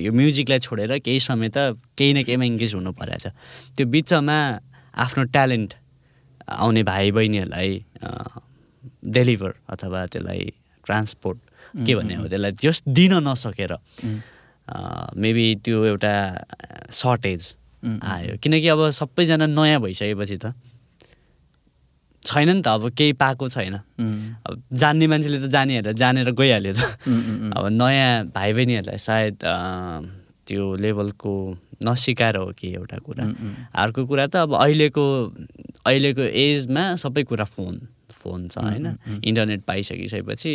[SPEAKER 2] यो म्युजिकलाई छोडेर केही समय त केही न केहीमा इङ्गेज हुनु परेछ त्यो बिचमा आफ्नो ट्यालेन्ट आउने भाइ बहिनीहरूलाई डेलिभर अथवा त्यसलाई ट्रान्सपोर्ट के भन्ने हो त्यसलाई जस दिन नसकेर मेबी त्यो एउटा सर्टेज आयो। किनकि अब सबैजना नयाँ भइसकेपछि त छैन नि त अब केही पाएको छैन। अब जान्ने मान्छेले त जानेहरूलाई जानेर गइहाल्यो त। अब नयाँ भाइ बहिनीहरूलाई सायद त्यो लेभलको नसिकाएर हो कि एउटा कुरा। अर्को कुरा त अब अहिलेको अहिलेको एजमा सबै कुरा फोन फोन छ होइन? इन्टरनेट पाइसकिसकेपछि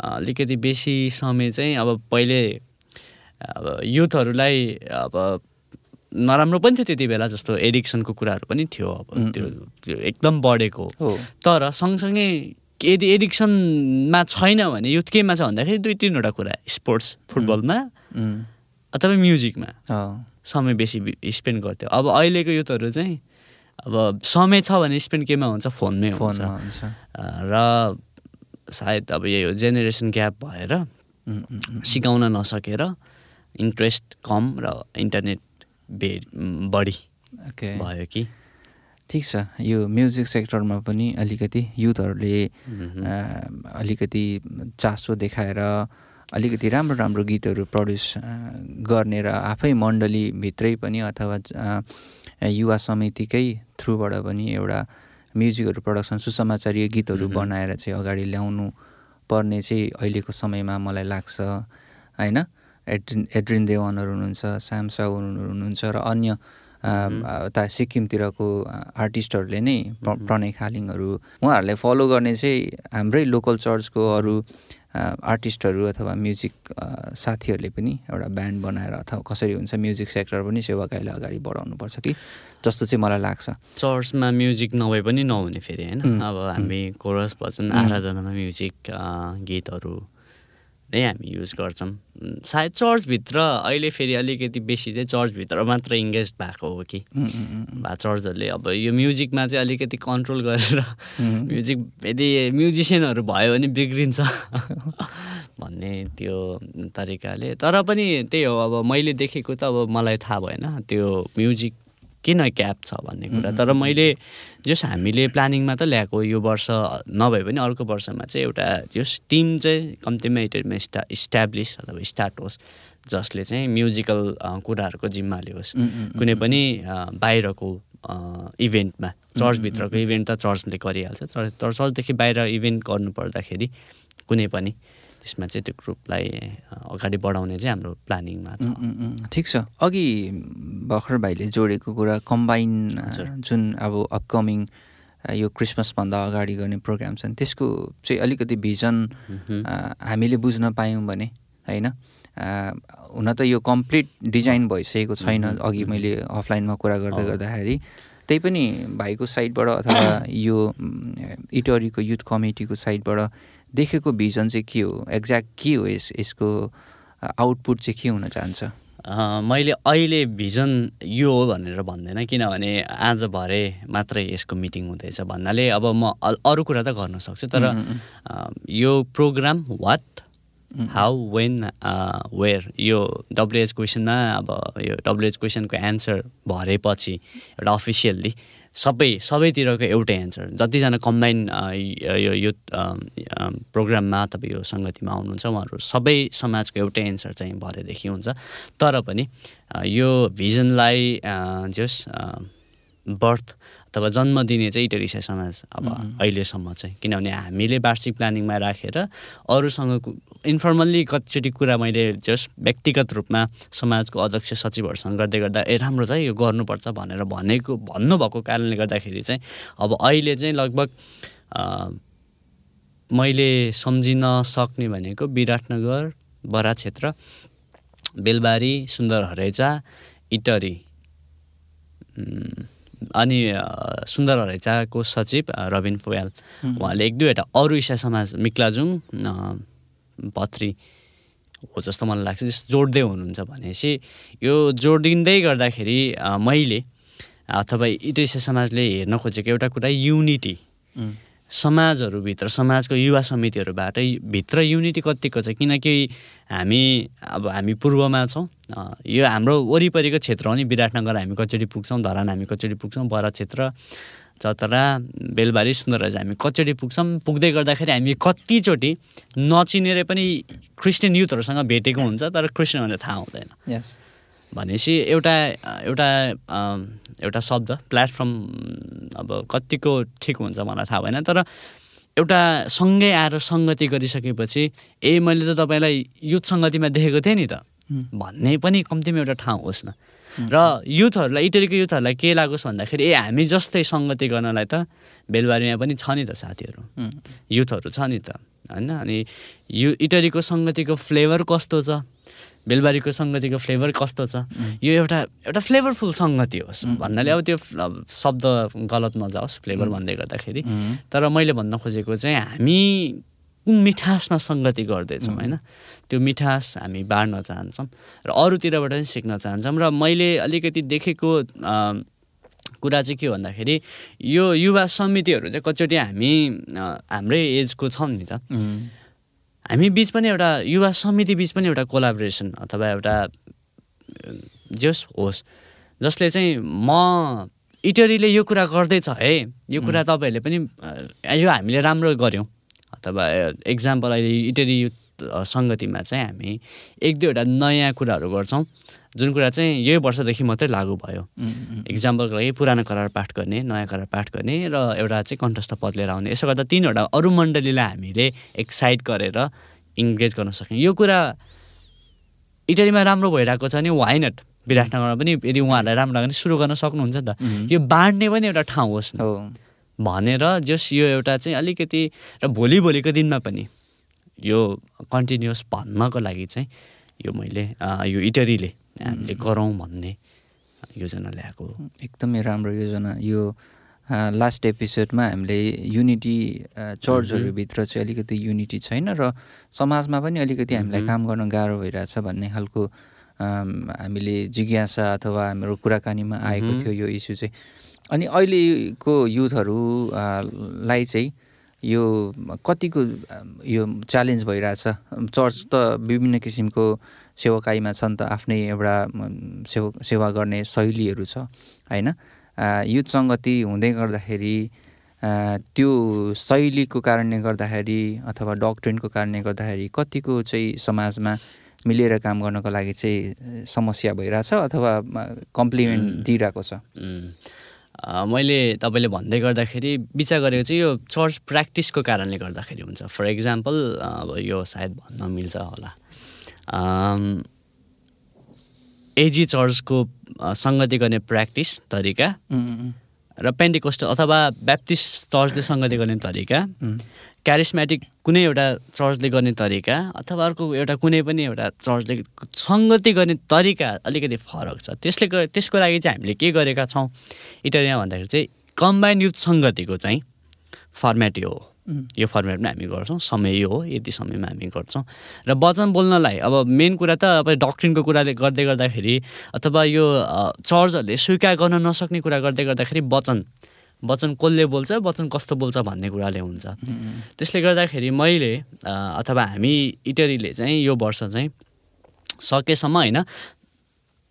[SPEAKER 2] अलिकति बेसी समय चाहिँ अब पहिले अब युथहरूलाई अब नराम्रो पनि थियो त्यति बेला जस्तो एडिक्सनको कुराहरू पनि थियो अब। त्यो त्यो एकदम बढेको। तर सँगसँगै यदि एडिक्सनमा छैन भने युथ केमा छ भन्दाखेरि दुई तिनवटा कुरा। स्पोर्ट्स फुटबलमा अथवा म्युजिकमा। समय बेसी स्पेन्ड गर्थ्यो। अब अहिलेको युथहरू चाहिँ अब समय छ भने स्पेन्ड केमा हुन्छ? फोनमै हुन्छ। र सायद अब यही हो जेनेरेसन ग्याप भएर सिकाउन नसकेर इन्ट्रेस्ट कम र इन्टरनेट बे बढी भयो कि।
[SPEAKER 1] ठिक छ। यो म्युजिक सेक्टरमा पनि अलिकति युथहरूले अलिकति चासो देखाएर अलिकति राम्रो राम्रो गीतहरू प्रड्युस गर्ने र आफै मण्डलीभित्रै पनि अथवा युवा समितिकै थ्रुबाट पनि एउटा म्युजिकहरू प्रडक्सन सुसमाचारीय गीतहरू बनाएर चाहिँ अगाडि ल्याउनु पर्ने चाहिँ अहिलेको समयमा मलाई लाग्छ होइन? एड्रिन एड्रिन देवानहरू हुनुहुन्छ श्याम साउनहरू हुनुहुन्छ र अन्य उता सिक्किमतिरको आर्टिस्टहरूले नै प्र प्रणय खालिङहरू उहाँहरूलाई फलो गर्ने चाहिँ हाम्रै लोकल चर्चको अरू आर्टिस्टहरू अथवा म्युजिक साथीहरूले पनि एउटा ब्यान्ड बनाएर अथवा कसरी हुन्छ म्युजिक सेक्टर पनि सेवाकाईलाई अगाडि बढाउनुपर्छ कि? जस्तो चाहिँ मलाई लाग्छ।
[SPEAKER 2] चर्चमा म्युजिक नभए पनि नहुने फेरि होइन? अब हामी कोरस भजन आराधनामा म्युजिक गीतहरू नै हामी युज गर्छौँ। सायद चर्चभित्र अहिले फेरि अलिकति बेसी चाहिँ चर्चभित्र मात्र इङ्गेज भएको हो कि? बा चर्चहरूले अब यो म्युजिकमा चाहिँ अलिकति कन्ट्रोल गरेर म्युजिक यदि म्युजिसियनहरू भयो भने बिग्रिन्छ। भन्ने त्यो तरिकाले। तर पनि त्यही हो अब मैले देखेको त अब मलाई थाहा भएन त्यो म्युजिक किन क्याप छ भन्ने कुरा। तर मैले जस हामीले प्लानिङमा त ल्याएको यो वर्ष नभए पनि अर्को वर्षमा चाहिँ एउटा जस टिम चाहिँ कम्तीमा इटरमा स्टा इस्ट्याब्लिस अथवा स्टार्ट होस् जसले चाहिँ म्युजिकल कुराहरूको जिम्मा लियोस् कुनै पनि बाहिरको इभेन्टमा चर्चभित्रको इभेन्ट त चर्चले गरिहाल्छ। तर चर्चदेखि बाहिर इभेन्ट गर्नु पर्दाखेरि कुनै पनि त्यसमा चाहिँ त्यो ग्रुपलाई अगाडि बढाउने चाहिँ हाम्रो प्लानिङमा छ।
[SPEAKER 1] ठिक छ। अघि भर्खर भाइले जोडेको कुरा कम्बाइन जुन अब अपकमिङ यो क्रिसमसभन्दा अगाडि गर्ने प्रोग्राम छन् त्यसको चाहिँ अलिकति भिजन हामीले बुझ्न पायौँ भने होइन? हुन त यो कम्प्लिट डिजाइन भइसकेको छैन अघि मैले अफलाइनमा कुरा गर्दै गर्दाखेरि। त्यही पनि भाइको साइडबाट अथवा *coughs* यो इटरीको युथ कमिटीको साइडबाट देखेको भिजन चाहिँ के हो? एक्ज्याक्ट के हो यस यसको आउटपुट चाहिँ के हुन
[SPEAKER 2] अ, मैले अहिले भिजन यो हो भनेर भन्दैन किनभने आज भरे मात्रै यसको मिटिङ हुँदैछ भन्नाले अब म अरू कुरा त गर्न सक्छु तर यो program what how when where यो डब्लुएच क्वेसनमा अब यो डब्लुएच क्वेसनको एन्सर भरेपछि एउटा अफिसियल्ली सबै सबैतिरको एउटै एन्सर जतिजना कम्बाइन यो युथ प्रोग्राममा अथवा यो सङ्गतिमा आउनुहुन्छ उहाँहरू सबै समाजको एउटै एन्सर चाहिँ भरेदेखि हुन्छ। तर पनि अ, यो भिजनलाई जस बर्थ अथवा जन्म दिने चाहिँ इटरिसिया समाज अब अहिलेसम्म चाहिँ। किनभने हामीले वार्षिक प्लानिङमा राखेर अरूसँग इन्फर्मल्ली कतिचोटि कुरा मैले जस व्यक्तिगत रूपमा समाजको अध्यक्ष सचिवहरूसँग गर्दै गर्दा ए राम्रो छ यो गर्नुपर्छ भनेर भनेको भन्नुभएको कारणले गर्दाखेरि चाहिँ अब अहिले चाहिँ लगभग मैले सम्झिन सक्ने भनेको विराटनगर बरा क्षेत्र बेलबारी सुन्दर हरेचा इटरी अनि सुन्दर हरेचाको सचिव रविन पोयाल। उहाँले एक दुईवटा अरू इसा समाज मिक्लाजुङ अ, पत्री हो जस्तो मलाई लाग्छ जस जोड्दै हुनुहुन्छ भनेपछि यो जोडिँदै गर्दाखेरि मैले अथवा इटेसा समाजले हेर्न खोजेको एउटा कुरा युनिटी। समाजहरूभित्र समाजको युवा समितिहरूबाट भित्र युनिटी कतिको छ? किनकि हामी अब हामी पूर्वमा छौँ यो हाम्रो वरिपरिको क्षेत्र हो नि। विराटनगर हामी कचोटि पुग्छौँ धरान हामी कचोटि पुग्छौँ बरा क्षेत्र। चतरा बेलबारी सुन्दरराज हामी कचोटि पुग्छौँ। पुग्दै गर्दाखेरि हामी कतिचोटि नचिनेर पनि क्रिस्चियन युथहरूसँग भेटेको हुन्छ तर क्रिस्चियन भनेर थाहा हुँदैन। भनेपछि एउटा एउटा एउटा शब्द प्लेटफर्म अब कतिको ठिक हुन्छ मलाई थाहा भएन तर एउटा सँगै आएर सङ्गति गरिसकेपछि ए मैले त तपाईँलाई युथ सङ्गतिमा देखेको थिएँ नि त। भन्ने पनि कम्तीमा एउटा ठाउँ होस् न। र युथहरूलाई इटलीको युथहरूलाई के लागोस् भन्दाखेरि ए हामी जस्तै सङ्गति गर्नलाई त बेलबारीमा पनि छ नि त साथीहरू। युथहरू छ नि त होइन? अनि यु इटलीको सङ्गतिको फ्लेभर कस्तो छ? बेलबारीको सङ्गतिको फ्लेभर कस्तो छ? यो एउटा एउटा फ्लेभरफुल सङ्गति होस्। भन्नाले अब त्यो शब्द गलत नजाओस् फ्लेभर भन्दै गर्दाखेरि। तर मैले भन्न खोजेको चाहिँ हामी मिठासमा सङ्गति गर्दैछौँ होइन? त्यो मिठास हामी बाँड्न चाहन्छौँ र अरूतिरबाट पनि सिक्न चाहन्छौँ र मैले अलिकति देखेको कुरा चाहिँ के भन्दाखेरि यो युवा समितिहरू चाहिँ कतिचोटि हामी हाम्रै एजको छौँ नि त। हामी बिच पनि एउटा युवा समिति बिच पनि एउटा कोलाबोरेसन अथवा एउटा जस होस् जसले चाहिँ म इटरीले यो कुरा गर्दैछ है? यो कुरा तपाईँहरूले पनि यो हामीले राम्रो गऱ्यौँ। अथवा एक्जाम्पल अहिले इटरी युथ सङ्गतिमा चाहिँ हामी एक दुईवटा नयाँ कुराहरू गर्छौँ जुन कुरा चाहिँ यही वर्षदेखि मात्रै लागु भयो। इक्जाम्पलको लागि पुरानो करार पाठ गर्ने नयाँ करार पाठ गर्ने र एउटा चाहिँ कन्ठस्थ पद लिएर आउने। यसो गर्दा तिनवटा अरू मण्डलीलाई हामीले एक्साइट गरेर इङ्गेज गर्न सक्यौँ। यो कुरा इटलीमा राम्रो भइरहेको छ नि वाइ नट विराटनगरमा पनि यदि उहाँहरूलाई राम्रो लाग्यो भने सुरु गर्न सक्नुहुन्छ नि त। यो बाँड्ने पनि एउटा ठाउँ होस् न। भनेर जस यो एउटा चाहिँ अलिकति र भोलि भोलिको दिनमा पनि यो कन्टिन्युस भन्नको लागि चाहिँ यो मैले यो इटरीले हामीले गरौँ भन्ने योजना ल्याएको
[SPEAKER 1] एकदमै राम्रो योजना। यो लास्ट एपिसोडमा हामीले युनिटी चर्चहरूभित्र चाहिँ अलिकति युनिटी छैन र समाजमा पनि अलिकति हामीलाई काम गर्न गाह्रो भइरहेछ भन्ने खालको हामीले जिज्ञासा अथवा हाम्रो कुराकानीमा आएको थियो यो इस्यु चाहिँ। अनि अहिलेको युथहरूलाई चाहिँ यो कतिको यो च्यालेन्ज भइरहेछ? चर्च त विभिन्न किसिमको सेवाकाईमा छन् त आफ्नै एउटा सेवा सेवा गर्ने शैलीहरू छ होइन? युथ सङ्गति हुँदै गर्दाखेरि त्यो शैलीको कारणले गर्दाखेरि अथवा डक्ट्रिनको कारणले गर्दाखेरि कतिको चाहिँ समाजमा मिलेर काम गर्नको लागि चाहिँ समस्या भइरहेछ अथवा कम्प्लिमेन्ट दिइरहेको छ?
[SPEAKER 2] मैले तपाईँले भन्दै गर्दाखेरि विचार गरेको चाहिँ यो चर्च प्र्याक्टिसको कारणले गर्दाखेरि हुन्छ। फर इक्जाम्पल अब यो सायद भन्न मिल्छ होला। एजी चर्चको सङ्गति गर्ने प्र्याक्टिस तरिका र पेन्टिकोस्ट अथवा ब्याप्टिस्ट चर्चले सङ्गति गर्ने तरिका क्यारिस्मेटिक कुनै एउटा चर्चले गर्ने तरिका अथवा अर्को एउटा कुनै पनि एउटा चर्चले सङ्गति गर्ने तरिका अलिकति फरक छ। त्यसले त्यसको लागि चाहिँ हामीले के गरेका छौँ? इटरिया भन्दाखेरि चाहिँ कम्बाइन युथ सङ्गतिको चाहिँ फर्मेट यो हो। यो फर्मेटमा हामी गर्छौँ समय यो हो यति समयमा हामी गर्छौँ। र वचन बोल्नलाई अब मेन कुरा त अब डक्ट्रिनको कुराले गर्दै गर्दाखेरि अथवा यो चर्चहरूले स्वीकार गर्न नसक्ने कुरा गर्दै गर्दाखेरि वचन वचन कसले बोल्छ वचन कस्तो बोल्छ भन्ने कुराले हुन्छ। त्यसले गर्दाखेरि मैले अथवा हामी इटरीले चाहिँ यो वर्ष चाहिँ सकेसम्म होइन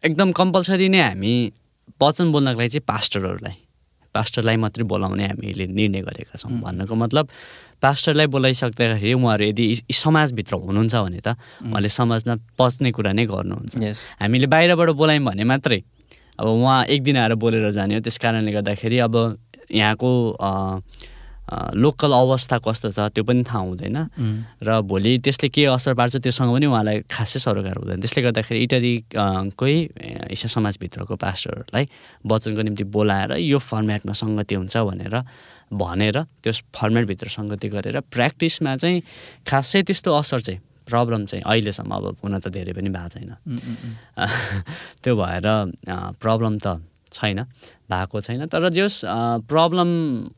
[SPEAKER 2] एकदम कम्पलसरी नै हामी वचन बोल्नको लागि चाहिँ पास्टरहरूलाई पास्टरलाई मात्रै बोलाउने हामीले निर्णय गरेका छौँ भन्नुको मतलब पास्टरलाई बोलाइसक्दाखेरि उहाँहरू यदि समाजभित्र हुनुहुन्छ भने त उहाँले समाजमा पच्ने कुरा नै गर्नुहुन्छ। हामीले बाहिरबाट बोलायौँ भने मात्रै अब उहाँ एक दिन आएर बोलेर जाने हो त्यस कारणले गर्दाखेरि अब यहाँको लोकल अवस्था कस्तो छ त्यो पनि थाहा हुँदैन। र भोलि त्यसले के असर पार्छ त्योसँग पनि उहाँलाई खासै सरोकार हुँदैन। त्यसले गर्दाखेरि इटरीकै इसा समाजभित्रको पास्टरहरूलाई वचनको निम्ति बोलाएर यो फर्मेटमा सङ्गति हुन्छ भनेर भनेर त्यो फर्मेटभित्र सङ्गति गरेर प्र्याक्टिसमा चाहिँ खासै त्यस्तो असर चाहिँ प्रब्लम चाहिँ अहिलेसम्म अब हुन त धेरै पनि भएको छैन। *laughs* त्यो भएर प्रब्लम त छैन भएको छैन तर जस प्रब्लम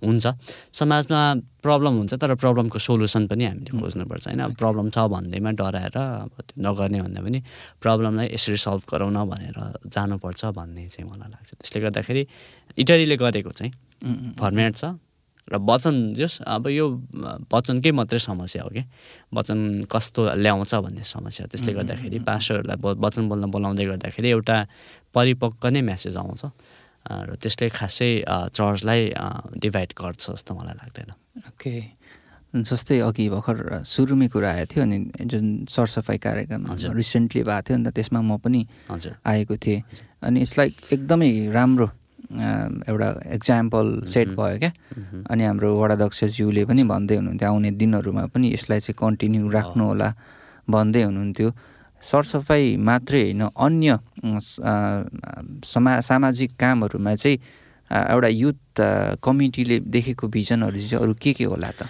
[SPEAKER 2] हुन्छ समाजमा प्रब्लम हुन्छ तर प्रब्लमको सोल्युसन पनि हामीले खोज्नुपर्छ होइन? प्रब्लम छ भन्दैमा डराएर अब त्यो नगर्ने भन्दा पनि प्रब्लमलाई यसरी सल्भ गरौँ न भनेर जानुपर्छ भन्ने चाहिँ मलाई लाग्छ। त्यसले गर्दाखेरि इटरीले गरेको चाहिँ फर्मेट छ। र वचन जस अब यो वचनकै मात्रै समस्या हो कि? वचन कस्तो ल्याउँछ भन्ने समस्या त्यसले गर्दाखेरि पास्टरहरूलाई वचन बोल्न बोलाउँदै गर्दाखेरि एउटा परिपक्व नै म्यासेज आउँछ। र त्यसले खासै चर्चलाई डिभाइड गर्छ जस्तो मलाई लाग्दैन।
[SPEAKER 1] ओके। जस्तै अघि भर्खर सुरुमै कुरा आएको थियो अनि जुन सरसफाइ कार्यक्रम रिसेन्टली भएको थियो अन्त त्यसमा म पनि आएको थिएँ। अनि इट्स लाइक एकदमै राम्रो एउटा इक्जाम्पल सेट भयो क्या। अनि हाम्रो वडाध्यक्षज्यूले पनि भन्दै हुनुहुन्थ्यो आउने दिनहरूमा पनि यसलाई चाहिँ कन्टिन्यू राख्नु होला भन्दै हुनुहुन्थ्यो। सरसफाइ मात्रै होइन अन्य समा सामाजिक कामहरूमा चाहिँ एउटा युथ कमिटीले देखेको भिजनहरू चाहिँ अरू के के होला त?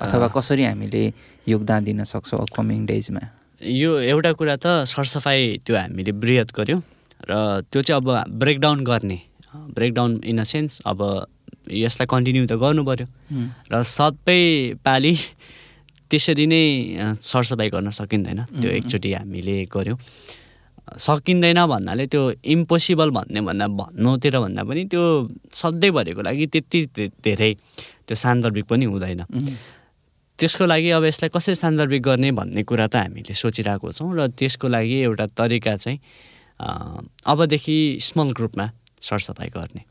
[SPEAKER 1] अथवा कसरी हामीले योगदान दिन सक्छौँ अपकमिङ डेजमा
[SPEAKER 2] यो एउटा कुरा त सरसफाइ त्यो हामीले बृहत गऱ्यौँ र त्यो चाहिँ अब ब्रेकडाउन गर्ने। ब्रेकडाउन इन अ सेन्स अब यसलाई कन्टिन्यू त गर्नु पऱ्यो र सबै पालि त्यसरी नै सरसफाइ गर्न सकिँदैन। त्यो एकचोटि हामीले गऱ्यौँ सकिँदैन भन्नाले त्यो इम्पोसिबल भन्ने भन्दा भन्नुतिर भन्दा पनि त्यो सधैँभरिको लागि त्यति धेरै त्यो सान्दर्भिक पनि हुँदैन। त्यसको लागि अब यसलाई कसरी सान्दर्भिक गर्ने भन्ने कुरा त हामीले सोचिरहेको छौँ र त्यसको लागि एउटा तरिका चाहिँ अबदेखि स्मल ग्रुपमा सरसफाइ गर्ने।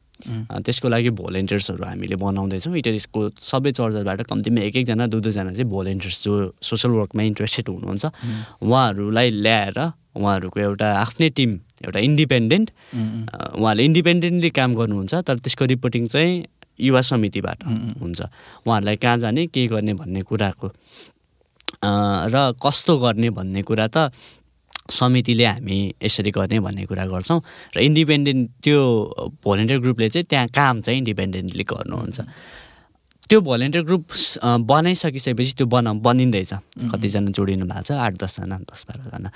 [SPEAKER 2] त्यसको लागि भोलिन्टियर्सहरू हामीले बनाउँदैछौँ। इटरिसको सबै चर्चहरूबाट कम्तीमा एक एकजना दुई दुईजना चाहिँ भोलिन्टियर्स जो सोसल वर्कमा इन्ट्रेस्टेड हुनुहुन्छ। उहाँहरूलाई ल्याएर उहाँहरूको एउटा आफ्नै टिम एउटा इन्डिपेन्डेन्ट अ, उहाँहरूले इन्डिपेन्डेन्टली काम गर्नुहुन्छ तर त्यसको रिपोर्टिङ चाहिँ युवा समितिबाट हुन्छ। उहाँहरूलाई कहाँ जाने के गर्ने भन्ने कुराको र कस्तो गर्ने भन्ने कुरा त समितिले हामी यसरी गर्ने भन्ने कुरा गर्छौँ र इन्डिपेन्डेन्ट त्यो भोलिन्टियर ग्रुपले चाहिँ त्यहाँ काम चाहिँ इन्डिपेन्डेन्टली गर्नुहुन्छ। त्यो भोलिन्टियर ग्रुप बनाइसकिसकेपछि त्यो बना बनिँदैछ। कतिजना जोडिनु भएको छ आठ दसजना दस बाह्रजना।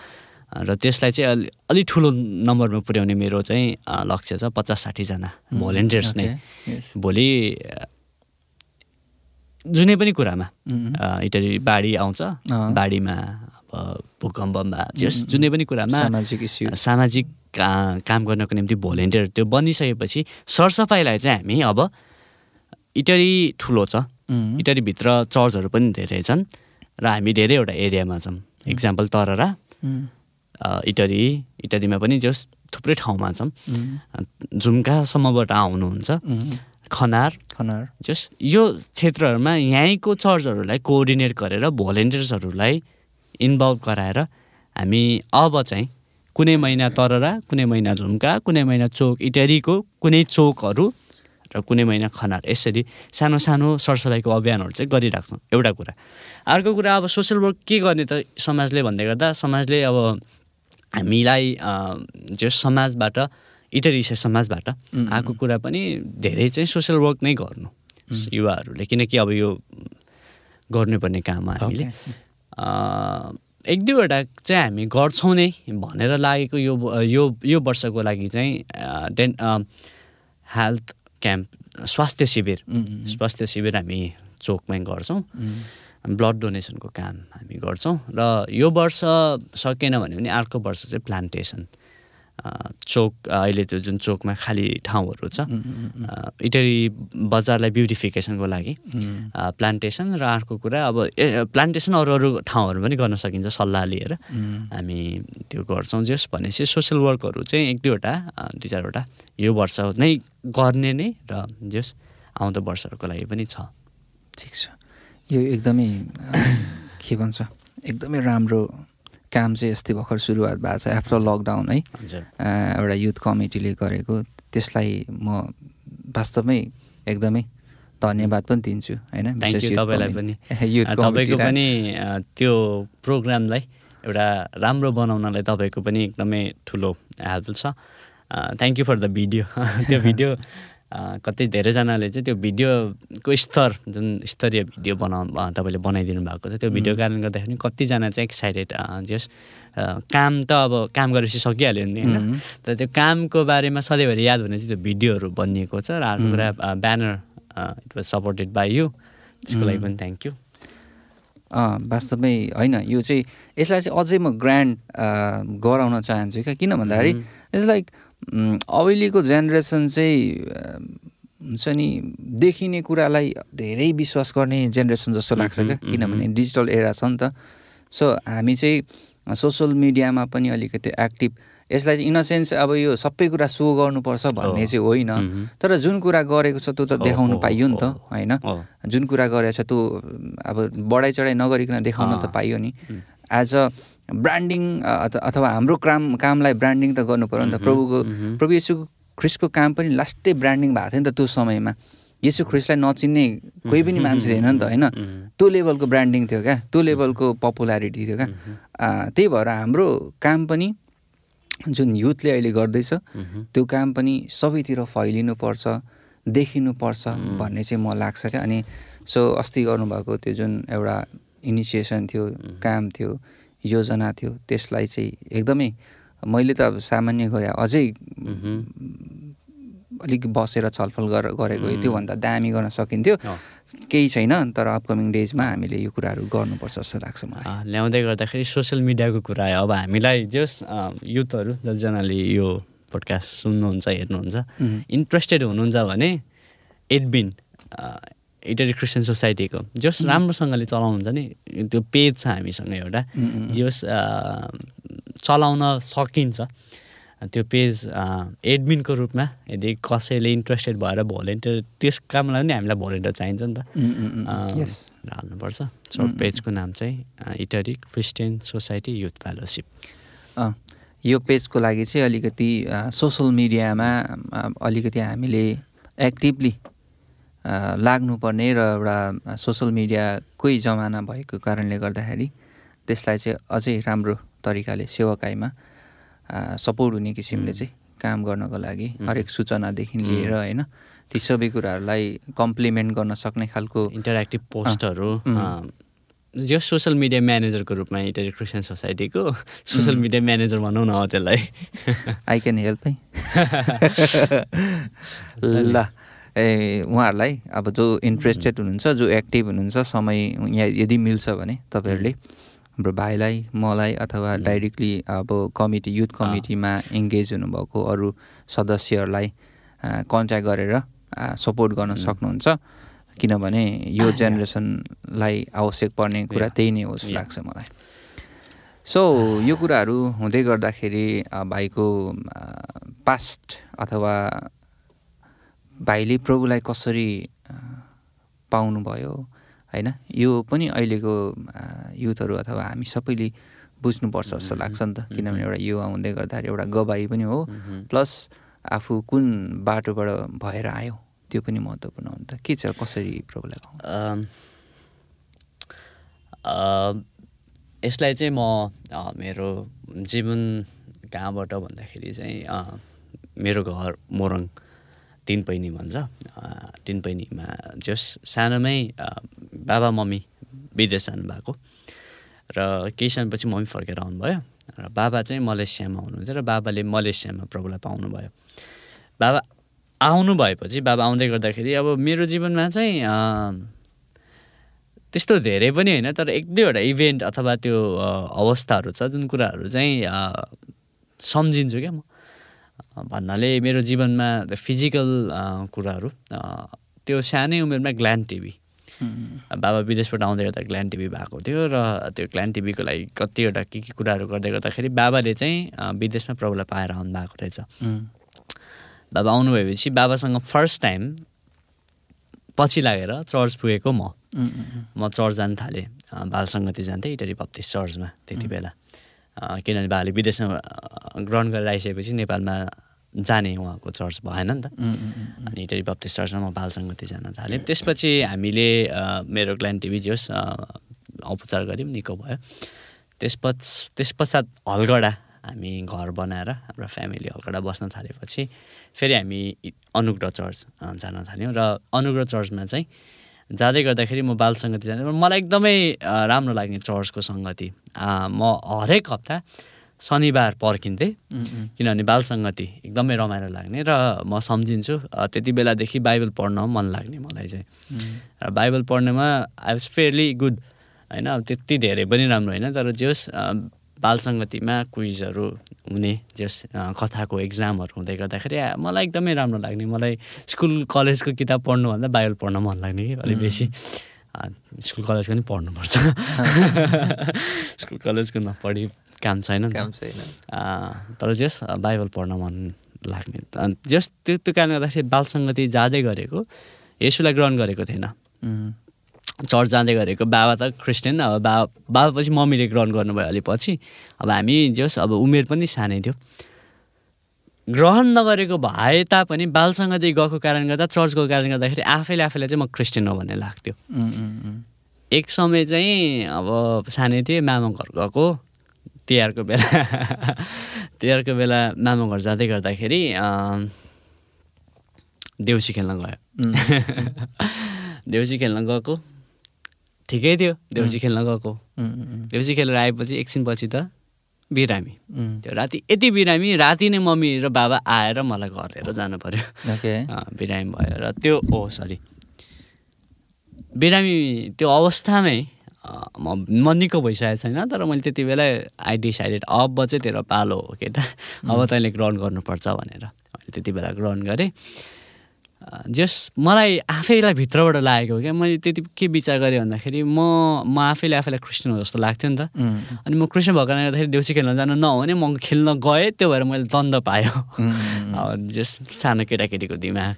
[SPEAKER 2] र त्यसलाई चाहिँ अलि अलिक ठुलो नम्बरमा पुर्याउने मेरो चाहिँ लक्ष्य छ पचास साठीजना भोलिन्टियर्स नै. भोलि जुनै पनि कुरामा इटरी बाढी आउँछ। बाढीमा भूकम्पमा जस जुनै पनि कुरामा
[SPEAKER 1] सामाजिक इस्यु
[SPEAKER 2] सामाजिक काम गर्नको निम्ति भोलिन्टियर त्यो बनिसकेपछि सरसफाइलाई चाहिँ हामी अब इटरी ठुलो छ. इटरीभित्र चर्चहरू पनि धेरै छन् र हामी धेरैवटा एरियामा छौँ। इक्जाम्पल तररा। इटरी इटरीमा पनि जस थुप्रै ठाउँमा छौँ। झुम्कासम्मबाट आउनुहुन्छ. खनार।
[SPEAKER 1] खनार।
[SPEAKER 2] जस यो क्षेत्रहरूमा यहीँको चर्चहरूलाई कोअर्डिनेट गरेर भोलिन्टियर्सहरूलाई इन्भल्भ गराएर हामी अब चाहिँ कुनै महिना तररा कुनै महिना झुम्का कुनै महिना चोक इटरीको कुनै चोकहरू र कुनै महिना खनार यसरी सानो सानो सरसफाइको अभियानहरू चाहिँ गरिराख्छौँ। एउटा कुरा। अर्को कुरा अब सोसियल वर्क के गर्ने त समाजले भन्दै गर्दा समाजले अब हामीलाई जो समाजबाट इटरिसे समाजबाट आएको कुरा पनि धेरै चाहिँ सोसियल वर्क नै गर्नु युवाहरूले। किनकि अब यो गर्नुपर्ने काम हामीले। एक दुईवटा चाहिँ हामी गर्छौँ नै भनेर लागेको यो यो यो वर्षको लागि चाहिँ डेन हेल्थ क्याम्प स्वास्थ्य शिविर स्वास्थ्य शिविर हामी चोकमै गर्छौँ। ब्लड डोनेसनको काम हामी गर्छौँ र यो वर्ष सकेन भने पनि अर्को वर्ष चाहिँ प्लान्टेसन। चोक अहिले त्यो जुन चोकमा खाली ठाउँहरू छ अ, इटरी बजारलाई ब्युटिफिकेसनको लागि प्लान्टेसन र अर्को कुरा अब ए प्लान्टेसन अरू अरू ठाउँहरू पनि गर्न सकिन्छ सल्लाह लिएर। हामी त्यो गर्छौँ जस भनेपछि सोसियल वर्कहरू चाहिँ एक दुईवटा दुई चारवटा यो वर्ष नै गर्ने नै र जस आउँदो वर्षहरूको लागि पनि छ।
[SPEAKER 1] ठिक छ। यो एकदमै के भन्छ एकदमै राम्रो काम चाहिँ यस्तै भर्खर सुरुवात भएको छ आफ्टर लकडाउन है। एउटा युथ कमिटीले गरेको। त्यसलाई म वास्तवमै एकदमै धन्यवाद पनि दिन्छु होइन?
[SPEAKER 2] तपाईँलाई पनि। *laughs* तपाईँको। पनि त्यो प्रोग्रामलाई एउटा राम्रो बनाउनलाई तपाईँको पनि एकदमै ठुलो हेल्प छ। Thank you for the video त्यो *laughs* भिडियो कति धेरैजनाले चाहिँ त्यो भिडियोको स्तर जुन स्तरीय भिडियो बनाउ अ, तपाईँले बनाइदिनु भएको छ त्यो भिडियो कारणले गर्दाखेरि कतिजना चाहिँ एक्साइटेड जस काम त अब काम गरेपछि सकिहाल्यो नि होइन? तर त्यो कामको बारेमा सधैँभरि याद हुने चाहिँ त्यो भिडियोहरू बनिएको छ र अर्को कुरा banner it was supported by you त्यसको लागि पनि थ्याङ्क यू
[SPEAKER 1] वास्तवमै होइन यो चाहिँ यसलाई चाहिँ अझै म ग्रान्ड गराउन चाहन्छु क्या किन भन्दाखेरि इट्स लाइक अहिलेको जेनेरेसन चाहिँ हुन्छ नि देखिने कुरालाई धेरै विश्वास गर्ने जेनेरेसन जस्तो लाग्छ क्या? किनभने डिजिटल एरा छ नि त। सो हामी चाहिँ सोसियल मिडियामा पनि अलिकति एक्टिभ यसलाई चाहिँ इन सेन्स अब यो सबै कुरा सो गर्नुपर्छ भन्ने चाहिँ होइन। तर जुन कुरा गरेको छ त्यो त देखाउनु पाइयो नि त होइन। जुन कुरा गरेको छ त्यो अब बढाइ चढाइ नगरिकन देखाउन त। पाइयो नि। एज अ ब्रान्डिङ अथवा हाम्रो काम कामलाई ब्रान्डिङ त गर्नु पऱ्यो नि त। प्रभुको प्रभु येशु ख्रिस्टको काम पनि लास्टै ब्रान्डिङ भएको थियो नि त त्यो समयमा। येशु ख्रिस्टलाई नचिन्ने कोही पनि मान्छे थिएन नि त होइन? त्यो लेभलको ब्रान्डिङ थियो क्या। त्यो लेभलको पपुलारिटी थियो क्या। त्यही भएर हाम्रो काम पनि जुन युथले अहिले गर्दैछ त्यो काम पनि सबैतिर फैलिनुपर्छ देखिनुपर्छ भन्ने चाहिँ म लाग्छ क्या। अनि सो अस्ति गर्नुभएको त्यो जुन एउटा इनिसिएसन थियो काम थियो योजना थियो त्यसलाई चाहिँ एकदमै मैले त अब सामान्य गरे अझै अलिक बसेर छलफल गर गरेको त्योभन्दा दामी गर्न सकिन्थ्यो। केही छैन तर अपकमिङ डेजमा हामीले यो कुराहरू गर्नुपर्छ जस्तो लाग्छ मलाई।
[SPEAKER 2] ल्याउँदै गर्दाखेरि सोसियल मिडियाको कुरा आयो अब हामीलाई जस युथहरू जतिजनाले यो पोडकास्ट सुन्नुहुन्छ हेर्नुहुन्छ इन्ट्रेस्टेड हुनुहुन्छ भने एडबिन इटरी क्रिस्चियन सोसाइटीको जस राम्रोसँगले चलाउनुहुन्छ नि त्यो पेज छ हामीसँग एउटा। जस चलाउन सकिन्छ। त्यो पेज एडमिनको रूपमा यदि कसैले इन्ट्रेस्टेड भएर भोलिन्टियर त्यस कामलाई पनि हामीलाई भोलिन्टियर चाहिन्छ नि त। हाल्नुपर्छ सर्ट पेजको नाम चाहिँ Itahari Christian Society Youth Fellowship
[SPEAKER 1] यो पेजको लागि चाहिँ अलिकति सोसल मिडियामा अलिकति हामीले एक्टिभली लाग्नुपर्ने र एउटा सोसल मिडियाकै जमाना भएको कारणले गर्दाखेरि त्यसलाई चाहिँ अझै राम्रो तरिकाले सेवाकाईमा सपोर्ट हुने किसिमले चाहिँ काम गर्नको लागि हरेक सूचनादेखि लिएर होइन ती सबै कुराहरूलाई कम्प्लिमेन्ट गर्न सक्ने खालको
[SPEAKER 2] इन्टरेक्टिभ पोस्टहरू यो सोसियल मिडिया म्यानेजरको रूपमा इटरी क्रिस्चियन सोसाइटीको सोसियल मिडिया म्यानेजर भनौँ न हो त्यसलाई।
[SPEAKER 1] आई क्यान हेल्प है ल। ए उहाँहरूलाई अब जो इन्ट्रेस्टेड हुनुहुन्छ जो एक्टिभ हुनुहुन्छ समय यहाँ यदि मिल्छ भने तपाईँहरूले हाम्रो भाइलाई मलाई अथवा डाइरेक्टली अब कमिटी युथ कमिटीमा इङ्गेज हुनुभएको अरू सदस्यहरूलाई कन्ट्याक्ट गरेर सपोर्ट गर्न सक्नुहुन्छ। किनभने यो जेनेरेसनलाई आवश्यक पर्ने कुरा त्यही नै हो जस्तो लाग्छ मलाई। सो यो कुराहरू हुँदै गर्दाखेरि भाइको पास्ट अथवा भाइले प्रभुलाई कसरी पाउनुभयो होइन? यो पनि अहिलेको युथहरू अथवा हामी सबैले बुझ्नुपर्छ जस्तो लाग्छ नि त। किनभने एउटा युवा हुँदै गर्दाखेरि एउटा गवाई पनि हो। प्लस आफू कुन बाटोबाट भएर आयो त्यो पनि महत्त्वपूर्ण हो नि त। के छ कसरी प्रभुलाई
[SPEAKER 2] यसलाई चाहिँ म मेरो जीवन कहाँबाट भन्दाखेरि चाहिँ मेरो घर मोरङ। तिन पैनी भन्छ। तिन पैनीमा जस सानोमै बाबा मम्मी विदेश जानुभएको र केही समयपछि मम्मी फर्केर आउनुभयो र बाबा चाहिँ मलेसियामा हुनुहुन्छ र बाबाले मलेसियामा प्रभुलाई पाउनुभयो। बाबा आउनु भएपछि बाबा आउँदै गर्दाखेरि अब मेरो जीवनमा चाहिँ त्यस्तो धेरै पनि होइन तर एक दुईवटा इभेन्ट अथवा त्यो अवस्थाहरू छ जुन कुराहरू चाहिँ सम्झिन्छु क्या म। भन्नाले मेरो जीवनमा फिजिकल कुराहरू त्यो सानै उमेरमा ग्ल्यान्ड टिभी। बाबा विदेशबाट आउँदै गर्दा ग्ल्यान्ड टिभी भएको थियो र त्यो ग्ल्यान्ड टिभीको लागि कतिवटा के के कुराहरू गर्दै गर्दाखेरि बाबाले चाहिँ विदेशमा प्रभुलाई पाएर आउनु भएको रहेछ। बाबा आउनु भएपछि बाबासँग फर्स्ट टाइम पछि लागेर चर्च पुगेको म। म चर्च जान थालेँ। अ, बाल सङ्गति जान्थेँ इटरी बत्तिस चर्चमा त्यति बेला। किनभने बाबाले विदेशमा ग्रहण गरेर आइसकेपछि नेपालमा जाने उहाँको चर्च भएन नि त। अनि इटरी बत्तिस चर्चमा म बाल सङ्गति जान थालेँ। त्यसपछि हामीले मेरो क्लान टिभी होस् अ, औपचार गऱ्यौँ निको भयो। त्यसपछि त्यस पश्चात हलगडा हामी घर बनाएर हाम्रो फ्यामिली हलगडा बस्न थालेपछि फेरि हामी अनुग्रह चर्च जान थाल्यौँ। र अनुग्रह चर्चमा चाहिँ जाँदै गर्दाखेरि म बाल सङ्गति जाँदै मलाई एकदमै राम्रो लाग्ने चर्चको सङ्गति। म हरेक हप्ता शनिबार पर्खिन्थेँ। किनभने बाल सङ्गति एकदमै रमाइलो लाग्ने र म सम्झिन्छु। त्यति बेलादेखि बाइबल पढ्न मन लाग्ने मलाई चाहिँ। र बाइबल पढ्नेमा आई वाज फेयरली गुड। होइन अब त्यति धेरै पनि राम्रो होइन तर जे होस् अ, बाल सङ्गतिमा क्विजहरू हुने जस कथाको एक्जामहरू हुँदै गर्दाखेरि मलाई एकदमै राम्रो लाग्ने। मलाई स्कुल कलेजको किताब पढ्नुभन्दा बाइबल पढ्न मन लाग्ने कि अलिक बेसी। स्कुल कलेजको पनि पढ्नुपर्छ। *laughs* स्कुल कलेजको नपढी काम छैन नि।
[SPEAKER 1] काम छैन।
[SPEAKER 2] तर जस बाइबल पढ्न मन लाग्ने। जस त्यो त्यो कारणले गर्दाखेरि बाल सङ्गति जाँदै गरेको यसुलाई ग्रहण गरेको थिएन। चर्च जाँदै गरेको बाबा त क्रिस्चियन अब बाबा बाबा पछि मम्मीले ग्रहण गर्नुभयो अलि पछि अब हामी जस अब उमेर पनि सानै थियो। ग्रहण नगरेको भए तापनि बालसँगै गएको कारणले गर्दा चर्च गएको कारणले गर्दाखेरि आफैले आफैलाई चाहिँ म क्रिस्चियन हो भन्ने लाग्थ्यो। एक समय चाहिँ अब सानै थिएँ मामा घर गएको। तिहारको बेला *laughs* तिहारको बेला मामा घर जाँदै गर्दाखेरि देउसी खेल्न गयो। *laughs* देउसी खेल्न गएको। ठिकै थियो देउसी खेल्न गएको। देउसी खेलेर आएपछि एकछिनपछि त बिरामी। त्यो राति यति बिरामी राति नै मम्मी र बाबा आएर मलाई घर लिएर जानु पऱ्यो *laughs* बिरामी भयो र त्यो ओ सरी। बिरामी त्यो अवस्थामै म म निको भइसकेको छैन तर मैले त्यति बेला आई डिसाइडेड अब चाहिँ तेरो पालो हो केटा। अब तैँले ग्रहण गर्नुपर्छ भनेर। मैले त्यति बेला ग्रहण गरेँ। जस मलाई आफैलाई भित्रबाट लागेको हो क्या। मैले त्यति के विचार गरेँ भन्दाखेरि म म आफैले आफैलाई क्रिस्चियन हो जस्तो लाग्थ्यो नि त। अनि म क्रिस्चियन भएको कारणले गर्दाखेरि देउसी खेल्न जानु नहुने म खेल्न गएँ त्यो भएर मैले दण्ड पायो जस सानो केटाकेटीको दिमाग।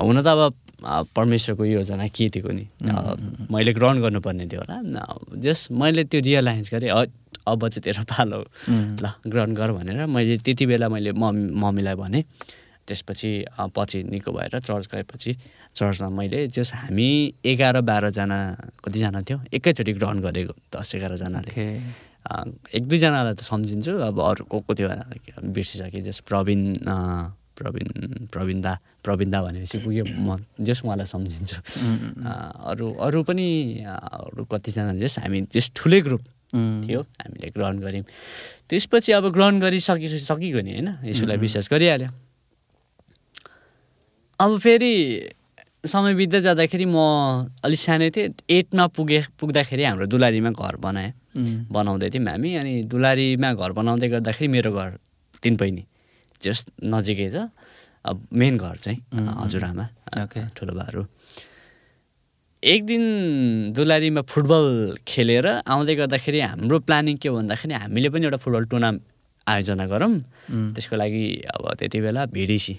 [SPEAKER 2] हुन त अब परमेश्वरको योजना के थियो नि मैले ग्रहण गर्नुपर्ने थियो होला। जस मैले त्यो रियलाइज गरेँ अब चाहिँ तेरो पालो ल ग्रहण गर भनेर मैले त्यति बेला मैले मम्मी मम्मीलाई भनेँ। त्यसपछि पछि निको भएर चर्च गएपछि चर्चमा मैले जस हामी एघार बाह्रजना कतिजना थियो? एकैचोटि ग्रहण गरेको दस एघारजनाले एक दुईजनालाई त सम्झिन्छु अब अरू को को थियो बिर्सिसकेँ जस प्रवीण प्रवीण प्रवीण दा प्रवीण दा भनेपछि पुग्यो म जस उहाँलाई सम्झिन्छु। अरू अरू पनि अरू कतिजना जस हामी त्यस ठुलै ग्रुप थियो हामीले ग्रहण गऱ्यौँ। त्यसपछि अब ग्रहण गरिसकेपछि सकिगयो नि होइन? यसोलाई विश्वास गरिहाल्यो। अब फेरि समय बित्दै जाँदाखेरि म अलिक सानै थिएँ। एटमा पुगे पुग्दाखेरि हाम्रो दुलारीमा घर बनाएँ। बनाउँदै थियौँ हामी अनि दुलारीमा घर बनाउँदै गर्दाखेरि मेरो घर तिन बहिनी जस नजिकै छ। अब मेन घर चाहिँ हजुरआमा ठुलो बाहरू एक दिन दुलारीमा फुटबल खेलेर आउँदै गर्दाखेरि हाम्रो प्लानिङ के भन्दाखेरि हामीले पनि एउटा फुटबल टुर्नामेन्ट आयोजना गरौँ। त्यसको लागि अब त्यति बेला भिडिसी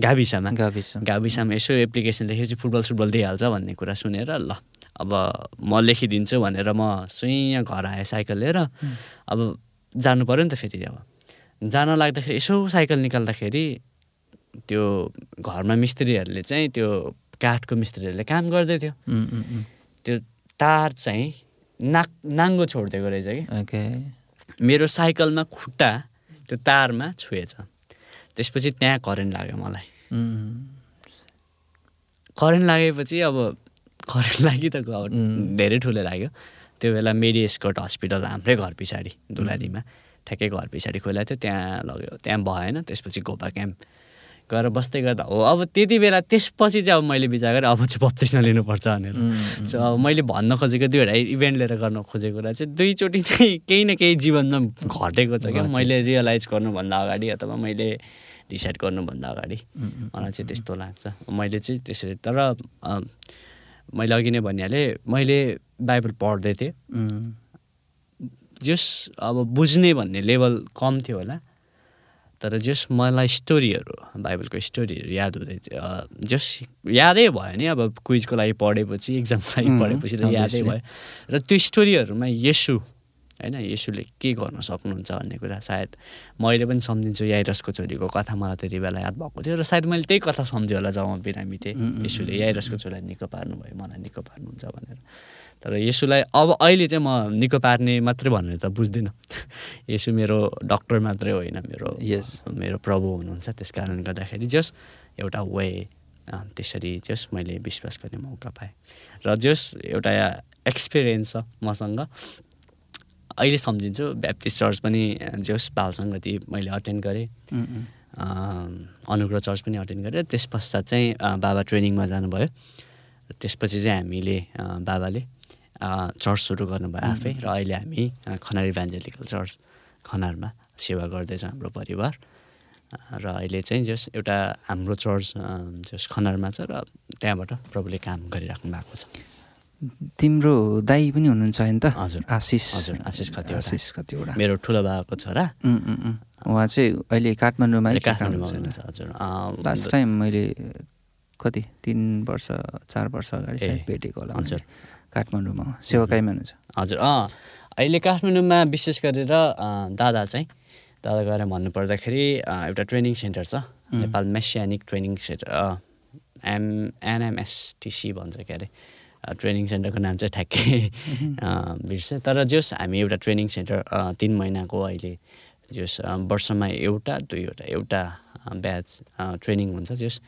[SPEAKER 2] गाविसमा।
[SPEAKER 1] गाविस।
[SPEAKER 2] गाविसमा यसो एप्लिकेसन लेखेपछि फुटबल सुटबल दिइहाल्छ भन्ने कुरा सुनेर ल अब म लेखिदिन्छु भनेर म सुइँ घर आएँ साइकल लिएर। अब जानु पऱ्यो नि त फेरि अब। जान लाग्दाखेरि यसो साइकल निकाल्दाखेरि त्यो घरमा मिस्त्रीहरूले चाहिँ त्यो काठको मिस्त्रीहरूले काम गर्दै थियो। त्यो तार चाहिँ नाक नाङ्गो छोडिदिएको रहेछ कि। मेरो साइकलमा खुट्टा त्यो तारमा छुएछ। त्यसपछि त्यहाँ करेन्ट लाग्यो मलाई। करेन्ट लागेपछि अब करेन्ट *laughs* लागि त धेरै ठुलो लाग्यो। त्यो बेला मेडी एस्कट हस्पिटल हाम्रै घर पछाडि दुलारीमा। ठ्याक्कै घर पछाडि खोला थियो त्यहाँ लग्यो। त्यहाँ भएन त्यसपछि गोपा क्याम्प गएर बस्दै गर्दा हो। अब त्यति बेला त्यसपछि चाहिँ अब मैले विचार गरेँ अब चाहिँ बत्तिसमा लिनुपर्छ भनेर। सो अब मैले भन्न खोजेको दुईवटा इभेन्ट लिएर गर्न खोजेको कुरा चाहिँ दुईचोटि नै केही न केही जीवनमा घटेको छ क्या। मैले रियलाइज गर्नुभन्दा अगाडि अथवा मैले डिसाइड गर्नुभन्दा अगाडि। मलाई चाहिँ त्यस्तो लाग्छ। मैले चाहिँ त्यसरी तर मैले अघि नै भनिहालेँ मैले बाइबल पढ्दै थिएँ। जस अब बुझ्ने भन्ने लेभल कम थियो होला तर जस मलाई स्टोरीहरू बाइबलको स्टोरीहरू याद हुँदै थियो। जस यादै भयो नि अब क्विजको लागि पढेपछि इक्जामको लागि पढेपछि त यादै. भयो। र त्यो स्टोरीहरूमा यसु होइन? यसुले के गर्न सक्नुहुन्छ भन्ने कुरा सायद मैले पनि सम्झिन्छु याइरसको छोरीको कथा। मलाई त्यति बेला याद भएको थियो र सायद मैले त्यही कथा सम्झेँ होला जब म बिरामी थिएँ। यसुले याइरसको छोरीलाई निको पार्नुभयो मलाई निको पार्नुहुन्छ भनेर। तर यसुलाई अब अहिले चाहिँ म निको पार्ने मात्रै भनेर त बुझ्दिनँ। *laughs* यसु मेरो डक्टर मात्रै होइन मेरो
[SPEAKER 1] Yes.
[SPEAKER 2] मेरो प्रभु हुनुहुन्छ। त्यस कारणले गर्दाखेरि जस एउटा वे त्यसरी जस मैले विश्वास गर्ने मौका पाएँ। र जस एउटा एक्सपिरियन्स छ मसँग। अहिले सम्झिन्छु ब्याप्टिस्ट चर्च पनि जस बाल सङ्गति मैले अटेन्ड गरेँ। अनुग्रह चर्च पनि अटेन्ड गरेँ। त्यस पश्चात चाहिँ बाबा ट्रेनिङमा जानुभयो। त्यसपछि चाहिँ हामीले बाबाले चर्च सुरु गर्नुभयो आफै र अहिले हामी खनार इभान्जेलिकल चर्च खनारमा सेवा गर्दैछ हाम्रो परिवार। र अहिले चाहिँ जस एउटा हाम्रो चर्च जस खनारमा छ र त्यहाँबाट प्रभुले काम गरिराख्नु भएको छ।
[SPEAKER 1] तिम्रो दाई पनि हुनुहुन्छ होइन त?
[SPEAKER 2] हजुर।
[SPEAKER 1] आशिष।
[SPEAKER 2] हजुर, आशिष कतिवटा।
[SPEAKER 1] आशिष कतिवटा।
[SPEAKER 2] मेरो ठुलो बाबाको छोरा।
[SPEAKER 1] उहाँ चाहिँ अहिले काठमाडौँमा
[SPEAKER 2] काठमाडौँमा? हुनुहुन्छ? हजुर।
[SPEAKER 1] लास्ट टाइम मैले कति तिन वर्ष चार वर्ष अगाडि चाहिँ भेटेको होला
[SPEAKER 2] हजुर।
[SPEAKER 1] काठमाडौँमा। सेवाकाईमा हुनुहुन्छ?
[SPEAKER 2] हजुर। अँ अहिले काठमाडौँमा विशेष गरेर दादा चाहिँ दादा गएर भन्नुपर्दाखेरि एउटा ट्रेनिङ सेन्टर छ। Nepal Messianic training centre M NMSTC भन्छ के अरे? ट्रेनिङ सेन्टरको नाम चाहिँ ठ्याक्कै *laughs* बिर्सेँ। तर जस हामी एउटा ट्रेनिङ सेन्टर तिन महिनाको अहिले जस वर्षमा एउटा दुईवटा एउटा ब्याच ट्रेनिङ हुन्छ जस।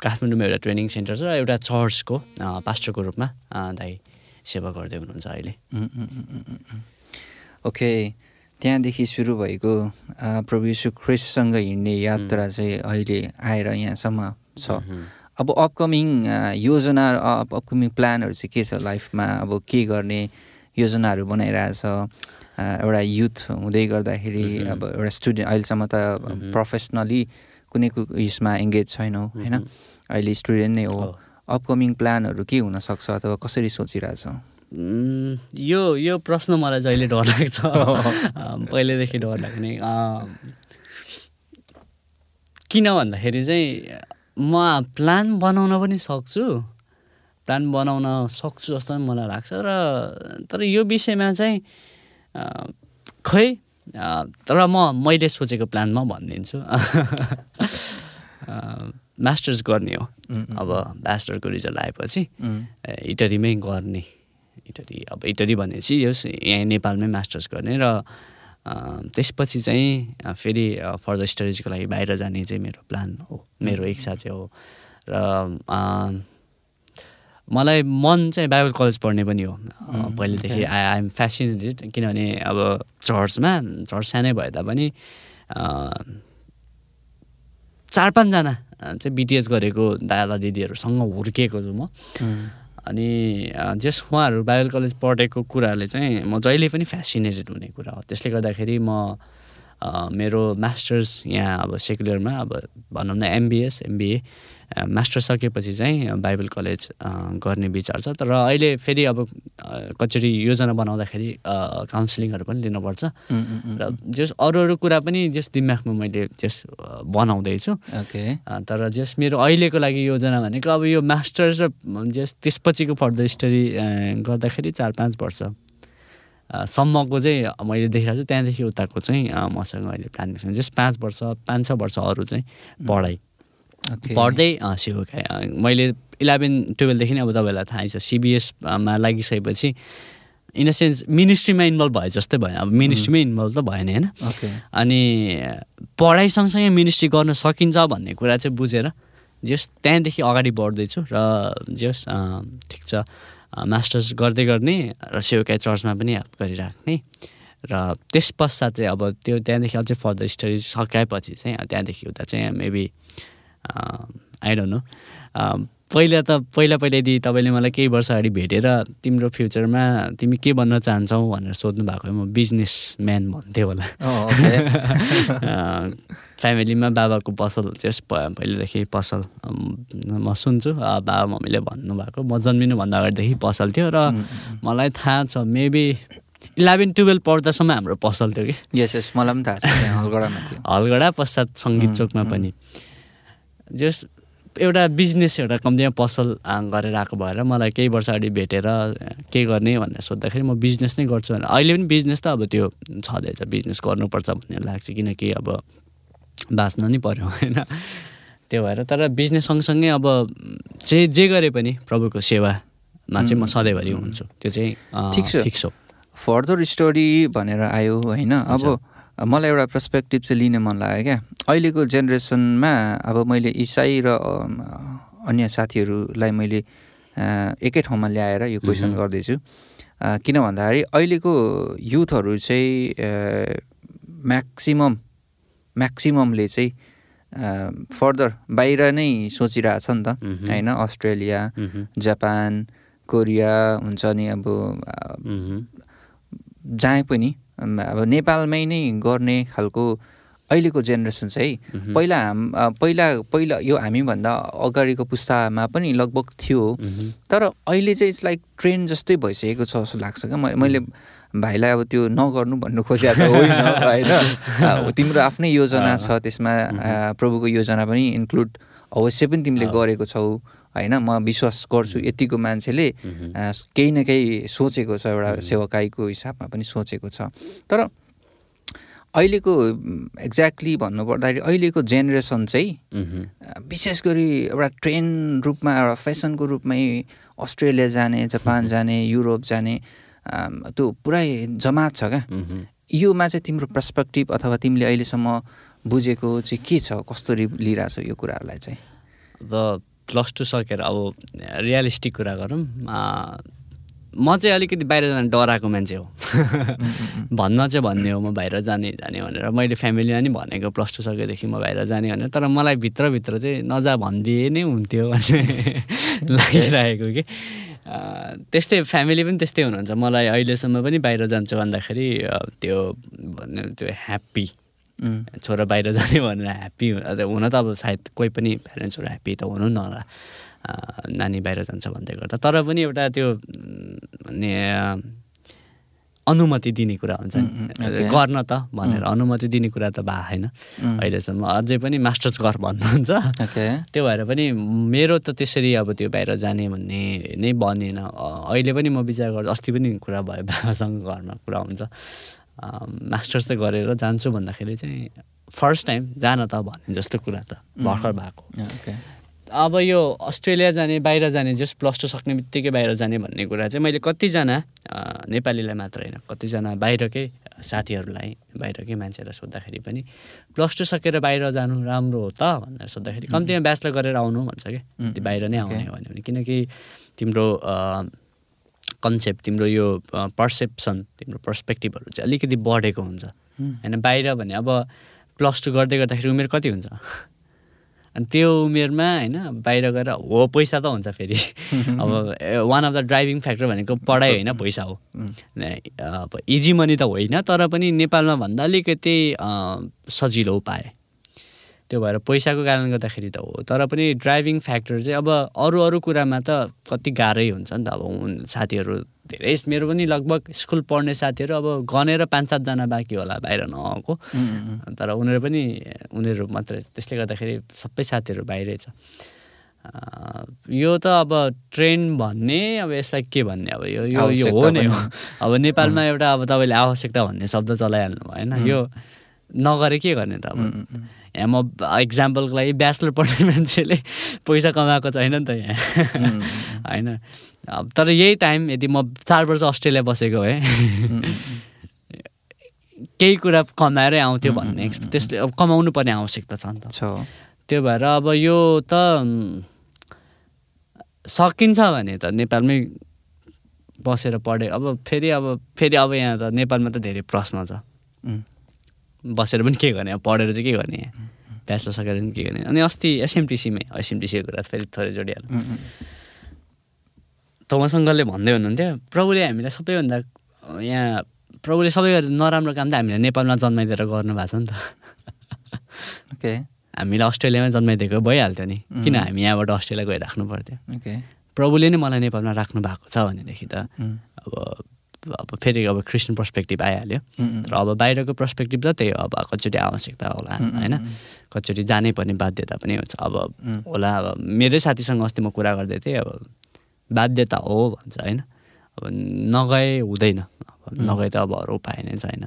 [SPEAKER 2] काठमाडौँमा एउटा ट्रेनिङ सेन्टर छ र एउटा चर्चको पास्टरको रूपमा दाई सेवा गर्दै हुनुहुन्छ अहिले।
[SPEAKER 1] ओके त्यहाँदेखि सुरु भएको प्रभु यीशु ख्रिस्टसँग हिँड्ने यात्रा चाहिँ अहिले आएर यहाँसम्म छ। अब अपकमिङ योजना अप अपकमिङ प्लानहरू चाहिँ के छ लाइफमा अब के गर्ने योजनाहरू बनाइरहेछ? आ, एउटा युथ हुँदै गर्दाखेरि अब एउटा स्टुडेन्ट अहिलेसम्म त प्रोफेसनली कुनै कु- उयसमा इङ्गेज छैनौ होइन? अहिले स्टुडेन्ट नै हो। अपकमिङ प्लानहरू के हुनसक्छ अथवा कसरी सोचिरहेछौ?
[SPEAKER 2] उम्, यो यो प्रश्न मलाई जहिले डर लाग्छ। *laughs* *laughs* अँ, पहिल्यैदेखि डर लाग्ने। किन भन्दाखेरि चाहिँ म प्लान बनाउन पनि सक्छु। प्लान बनाउन सक्छु जस्तो पनि मलाई लाग्छ र तर यो विषयमा चाहिँ खै तर म मैले सोचेको प्लानमा भनिदिन्छु। *laughs* मास्टर्स गर्ने हो। अब ब्याचलरको रिजल्ट आएपछि इटरीमै गर्ने। इटरी अब इटरी भनेपछि यस यहाँ नेपालमै मास्टर्स गर्ने र त्यसपछि चाहिँ फेरि फर्दर स्टडिजको लागि बाहिर जाने चाहिँ मेरो प्लान हो। मेरो इच्छा चाहिँ हो। र मलाई मन चाहिँ बाइबल कलेज पढ्ने पनि हो। अ, पहिलेदेखि आई आइएम फेसिनेटेड किनभने अब चर्चमा चर्च सानै भए तापनि चार पाँचजना चाहिँ बिटिएस गरेको दादा दिदीहरूसँग हुर्किएको छु म।
[SPEAKER 1] उम्,
[SPEAKER 2] अनि जस उहाँहरू बाइबल कलेज पढेको कुराले चाहिँ म जहिले पनि फेसिनेटेड हुने कुरा हो। त्यसले गर्दाखेरि म मेरो मास्टर्स यहाँ अब सेकुलरमा अब भनौँ न एमबिएस एमबिए मास्टर सकेपछि चाहिँ बाइबल कलेज गर्ने विचार छ। तर अहिले फेरि अब अ, कसरी योजना बनाउँदाखेरि काउन्सिलिङहरू पनि लिनुपर्छ। र जस अरू अरू कुरा पनि जस दिमागमा मैले जस अ, बनाउँदैछु। तर जस मेरो अहिलेको लागि योजना भनेको अब यो मास्टर्स र जस त्यसपछिको फर्दर स्टडी गर्दाखेरि चार पाँच वर्ष। सम्मको चाहिँ मैले देखिरहेको छु। त्यहाँदेखि उताको चाहिँ मसँग अहिले प्लानिङ छ। जस पाँच वर्ष पाँच छ वर्ष अरू चाहिँ पढाइ। पढ्दै अ, मैले इलेभेन टुवेल्भदेखि नै अब तपाईँलाई थाहै छ सिबिएसमा लागिसकेपछि इन अ सेन्स मिनिस्ट्रीमा इन्भल्भ भए जस्तै भयो। अब मिनिस्ट्रीमै इन्भल्भ त भएन होइन?
[SPEAKER 1] ओके
[SPEAKER 2] अनि पढाइ सँगसँगै मिनिस्ट्री गर्न सकिन्छ भन्ने कुरा चाहिँ बुझेर जस त्यहाँदेखि अगाडि बढ्दैछु र जस ठिक छ मास्टर्स गर्दै गर्ने र सेवकाई चर्चमा पनि हेल्प गरिराख्ने र त्यस पश्चात चाहिँ अब त्यो त्यहाँदेखि अझै फर्दर स्टडिज सकाएपछि चाहिँ त्यहाँदेखि उता चाहिँ मेबी आई डोन्ट नो पहिला त पहिला पहिला यदि तपाईँले मलाई केही वर्ष अगाडि भेटेर तिम्रो फ्युचरमा तिमी के बन्न चाहन्छौ भनेर सोध्नु भएको भए म बिजनेसम्यान भन्थेँ होला।
[SPEAKER 1] ओके
[SPEAKER 2] अँ, *laughs* फ्यामिलीमा बाबाको पसल प- पहिलेदेखि पसल। अम्, म सुन्छु अँ, बाबा मम्मीले भन्नुभएको। म जन्मिनुभन्दा अगाडिदेखि पसल थियो र मलाई थाहा छ मेबी इलेभेन टुवेल्भ पढ्दासम्म हाम्रो पसल थियो कि।
[SPEAKER 1] यस यस मलाई पनि थाहा छ त्यहाँ *laughs* हलगढामा थियो।
[SPEAKER 2] हलगडा पश्चात सङ्गीत चोकमा पनि। जस एउटा बिजनेस एउटा कम्तीमा पसल गरेर आएको भएर मलाई केही वर्ष अगाडि भेटेर के गर्ने भनेर सोद्धाखेरि म बिजनेस नै गर्छु भनेर। अहिले पनि बिजनेस त अब त्यो छँदैछ बिजनेस गर्नुपर्छ भन्ने लाग्छ किनकि अब बाँच्न नि पऱ्यो होइन? त्यो भएर तर बिजनेस सँगसँगै अब जे जे गरे पनि प्रभुको सेवामा चाहिँ म सधैँभरि हुन्छु। त्यो चाहिँ
[SPEAKER 1] ठिक छ। फर्दर स्टडी भनेर आयो होइन? अब मलाई एउटा पर्सपेक्टिभ चाहिँ लिन मन लाग्यो क्या। अहिलेको जेनेरेसनमा अब मैले इसाई र अन्य साथीहरूलाई मैले एकै ठाउँमा ल्याएर यो क्वेसन गर्दैछु। किन भन्दाखेरि अहिलेको युथहरू चाहिँ म्याक्सिमम् म्याक्सिममले चाहिँ फर्दर बाहिर नै सोचिरहेछ नि त। होइन? अस्ट्रेलिया जापान कोरिया हुन्छ नि अब जहाँ पनि अब नेपालमै नै गर्ने खालको अहिलेको जेनेरेसन चाहिँ पहिला हाम पहिला पहिला यो हामीभन्दा अगाडिको पुस्तामा पनि लगभग थियो। तर अहिले चाहिँ इट्स लाइक ट्रेन जस्तै भइसकेको छ जस्तो लाग्छ क्या। मै- मैले भाइलाई अब त्यो नगर्नु भन्नु खोजेको त होइन। *laughs* होइन तिम्रो आफ्नै योजना छ त्यसमा प्रभुको योजना पनि इन्क्लुड अवश्य पनि तिमीले गरेको छौ। होइन म विश्वास गर्छु यतिको मान्छेले केही न केही सोचेको छ एउटा सेवाकाईको हिसाबमा पनि सोचेको छ। तर अहिलेको एक्ज्याक्टली भन्नुपर्दाखेरि अहिलेको जेनेरेसन चाहिँ विशेष गरी एउटा ट्रेन रूपमा एउटा फेसनको रूपमै अस्ट्रेलिया जाने जापान *laughs* जाने युरोप जाने त्यो पुरै जमात छ क्या। योमा चाहिँ तिम्रो पर्सपेक्टिभ अथवा तिमीले अहिलेसम्म बुझेको चाहिँ के छ? कस्तो रि लिइरहेछौ यो कुराहरूलाई चाहिँ?
[SPEAKER 2] अब प्लस टू सकेर अब रियलिस्टिक कुरा गरौँ म चाहिँ अलिकति बाहिर जान डराएको मान्छे हो। *laughs* भन्न चाहिँ भन्ने हो म बाहिर जाने जाने भनेर। मैले फ्यामिलीमा नि भनेको प्लस टू सकेदेखि म बाहिर जाने भनेर तर मलाई भित्रभित्र चाहिँ नजा भनिदिए नै हुन्थ्यो भन्ने *laughs* लागिरहेको कि। त्यस्तै फ्यामिली पनि त्यस्तै हुनुहुन्छ। मलाई अहिलेसम्म पनि बाहिर जान्छु भन्दाखेरि त्यो भन्ने त्यो ह्याप्पी। छोरा बाहिर जाने भनेर ह्याप्पी हुन त अब सायद कोही पनि प्यारेन्ट्सहरू ह्याप्पी त हुनु न होला। नानी बाहिर जान्छ भन्दै गर्दा। तर पनि एउटा त्यो उम्, ने अनुमति दिने कुरा हुन्छ नि. गर्न त भनेर अनुमति दिने कुरा त भएको
[SPEAKER 1] उम्,
[SPEAKER 2] अहिलेसम्म अझै पनि मास्टर्स गर भन्नुहुन्छ। त्यो भएर पनि मेरो त त्यसरी अब त्यो बाहिर जाने भन्ने नै बनेन। अ, अहिले पनि म विचार गर्छु अस्ति पनि कुरा भयो बाबासँग घरमा कुरा हुन्छ। मास्टर्स चाहिँ गरेर जान्छु भन्दाखेरि चाहिँ फर्स्ट टाइम जान त भन्ने जस्तो कुरा त भर्खर भएको। अब यो अस्ट्रेलिया जाने बाहिर जाने जस्ट प्लस टू सक्ने बित्तिकै बाहिर जाने भन्ने कुरा चाहिँ मैले कतिजना नेपालीलाई मात्र होइन कतिजना बाहिरकै साथीहरूलाई बाहिरकै मान्छेलाई सोद्धाखेरि पनि प्लस टू सकेर बाहिर जानु राम्रो हो त भनेर सोद्धाखेरि कम्तीमा ब्याचलर गरेर आउनु भन्छ कि?
[SPEAKER 1] उम्,
[SPEAKER 2] त्यो बाहिर नै आउने भन्यो भने किनकि तिम्रो कन्सेप्ट तिम्रो यो पर्सेप्सन तिम्रो पर्सपेक्टिभहरू चाहिँ अलिकति बढेको हुन्छ। होइन बाहिर भने अब प्लस टू गर्दै गर्दाखेरि उमेर कति हुन्छ? अनि त्यो उमेरमा होइन बाहिर गएर हो पैसा त हुन्छ फेरि। *laughs* अब one of the driving factor भनेको पढाइ होइन *laughs* पैसा हो। अब इजी मनी त होइन तर पनि नेपालमा भन्दा अलिकति सजिलो उपाय। त्यो भएर पैसाको कारणले गर्दाखेरि त हो। तर पनि ड्राइभिङ फ्याक्टर चाहिँ अब अरू अरू कुरामा त कति गाह्रै हुन्छ नि त। अब साथीहरू धेरै मेरो पनि लगभग स्कुल पढ्ने साथीहरू अब गनेर पाँच सातजना बाँकी होला बाहिर नआएको। तर उनीहरू पनि उनीहरू मात्रै त्यसले गर्दाखेरि सबै साथीहरू बाहिरै छ। यो त अब ट्रेन्ड भन्ने अब यसलाई के भन्ने? अब यो यो यो हो नै हो। अब नेपालमा एउटा अब तपाईँले आवश्यकता भन्ने शब्द चलाइहाल्नु होइन। यो नगरे के गर्ने त अब? म इक्जाम्पलको लागि ब्याचलर पढ्ने मान्छेले पैसा कमाएको छैन नि त यहाँ। होइन। अब तर यही टाइम यदि म चार वर्ष अस्ट्रेलिया बसेको भए
[SPEAKER 1] उम्,
[SPEAKER 2] केही कुरा कमाएरै आउँथ्यो भन्ने त्यसले अब कमाउनु पर्ने आवश्यकता छ नि त।
[SPEAKER 1] छ।
[SPEAKER 2] त्यो भएर अब यो त सकिन्छ भने त नेपालमै बसेर पढे। अब फेरि अब फेरि अब यहाँ त नेपालमा त धेरै प्रश्न छ। बसेर पनि के गर्ने? अब पढेर चाहिँ के गर्ने? ब्याचलर सकेर पनि के गर्ने? अनि अस्ति एसएमटिसीमै एसएमटिसीको कुरा फेरि थोरै जोडिहाल्नु तमसँगले भन्दै हुनुहुन्थ्यो प्रभुले हामीलाई सबैभन्दा यहाँ प्रभुले सबै नराम्रो काम त हामीलाई नेपालमा जन्माइदिएर गर्नु भएको छ नि त।
[SPEAKER 1] ओके।
[SPEAKER 2] हामीलाई अस्ट्रेलियामै जन्माइदिएको भइहाल्थ्यो नि। किन हामी यहाँबाट अस्ट्रेलिया गइराख्नु पर्थ्यो?
[SPEAKER 1] ओके।
[SPEAKER 2] प्रभुले नै मलाई नेपालमा राख्नु भएको छ भनेदेखि त अब अब फेरि अब क्रिस्चियन पर्सपेक्टिभ आइहाल्यो। तर अब बाहिरको पर्सपेक्टिभ त त्यही हो अब कतिचोटि आवश्यकता होला होइन? कतिचोटि जानै पर्ने बाध्यता पनि हुन्छ। अब होला अब मेरै साथीसँग अस्ति म कुरा गर्दै थिएँ अब बाध्यता हो भन्छ होइन? अब नगए हुँदैन। अब नगए त अब अरू उपाय नै छैन।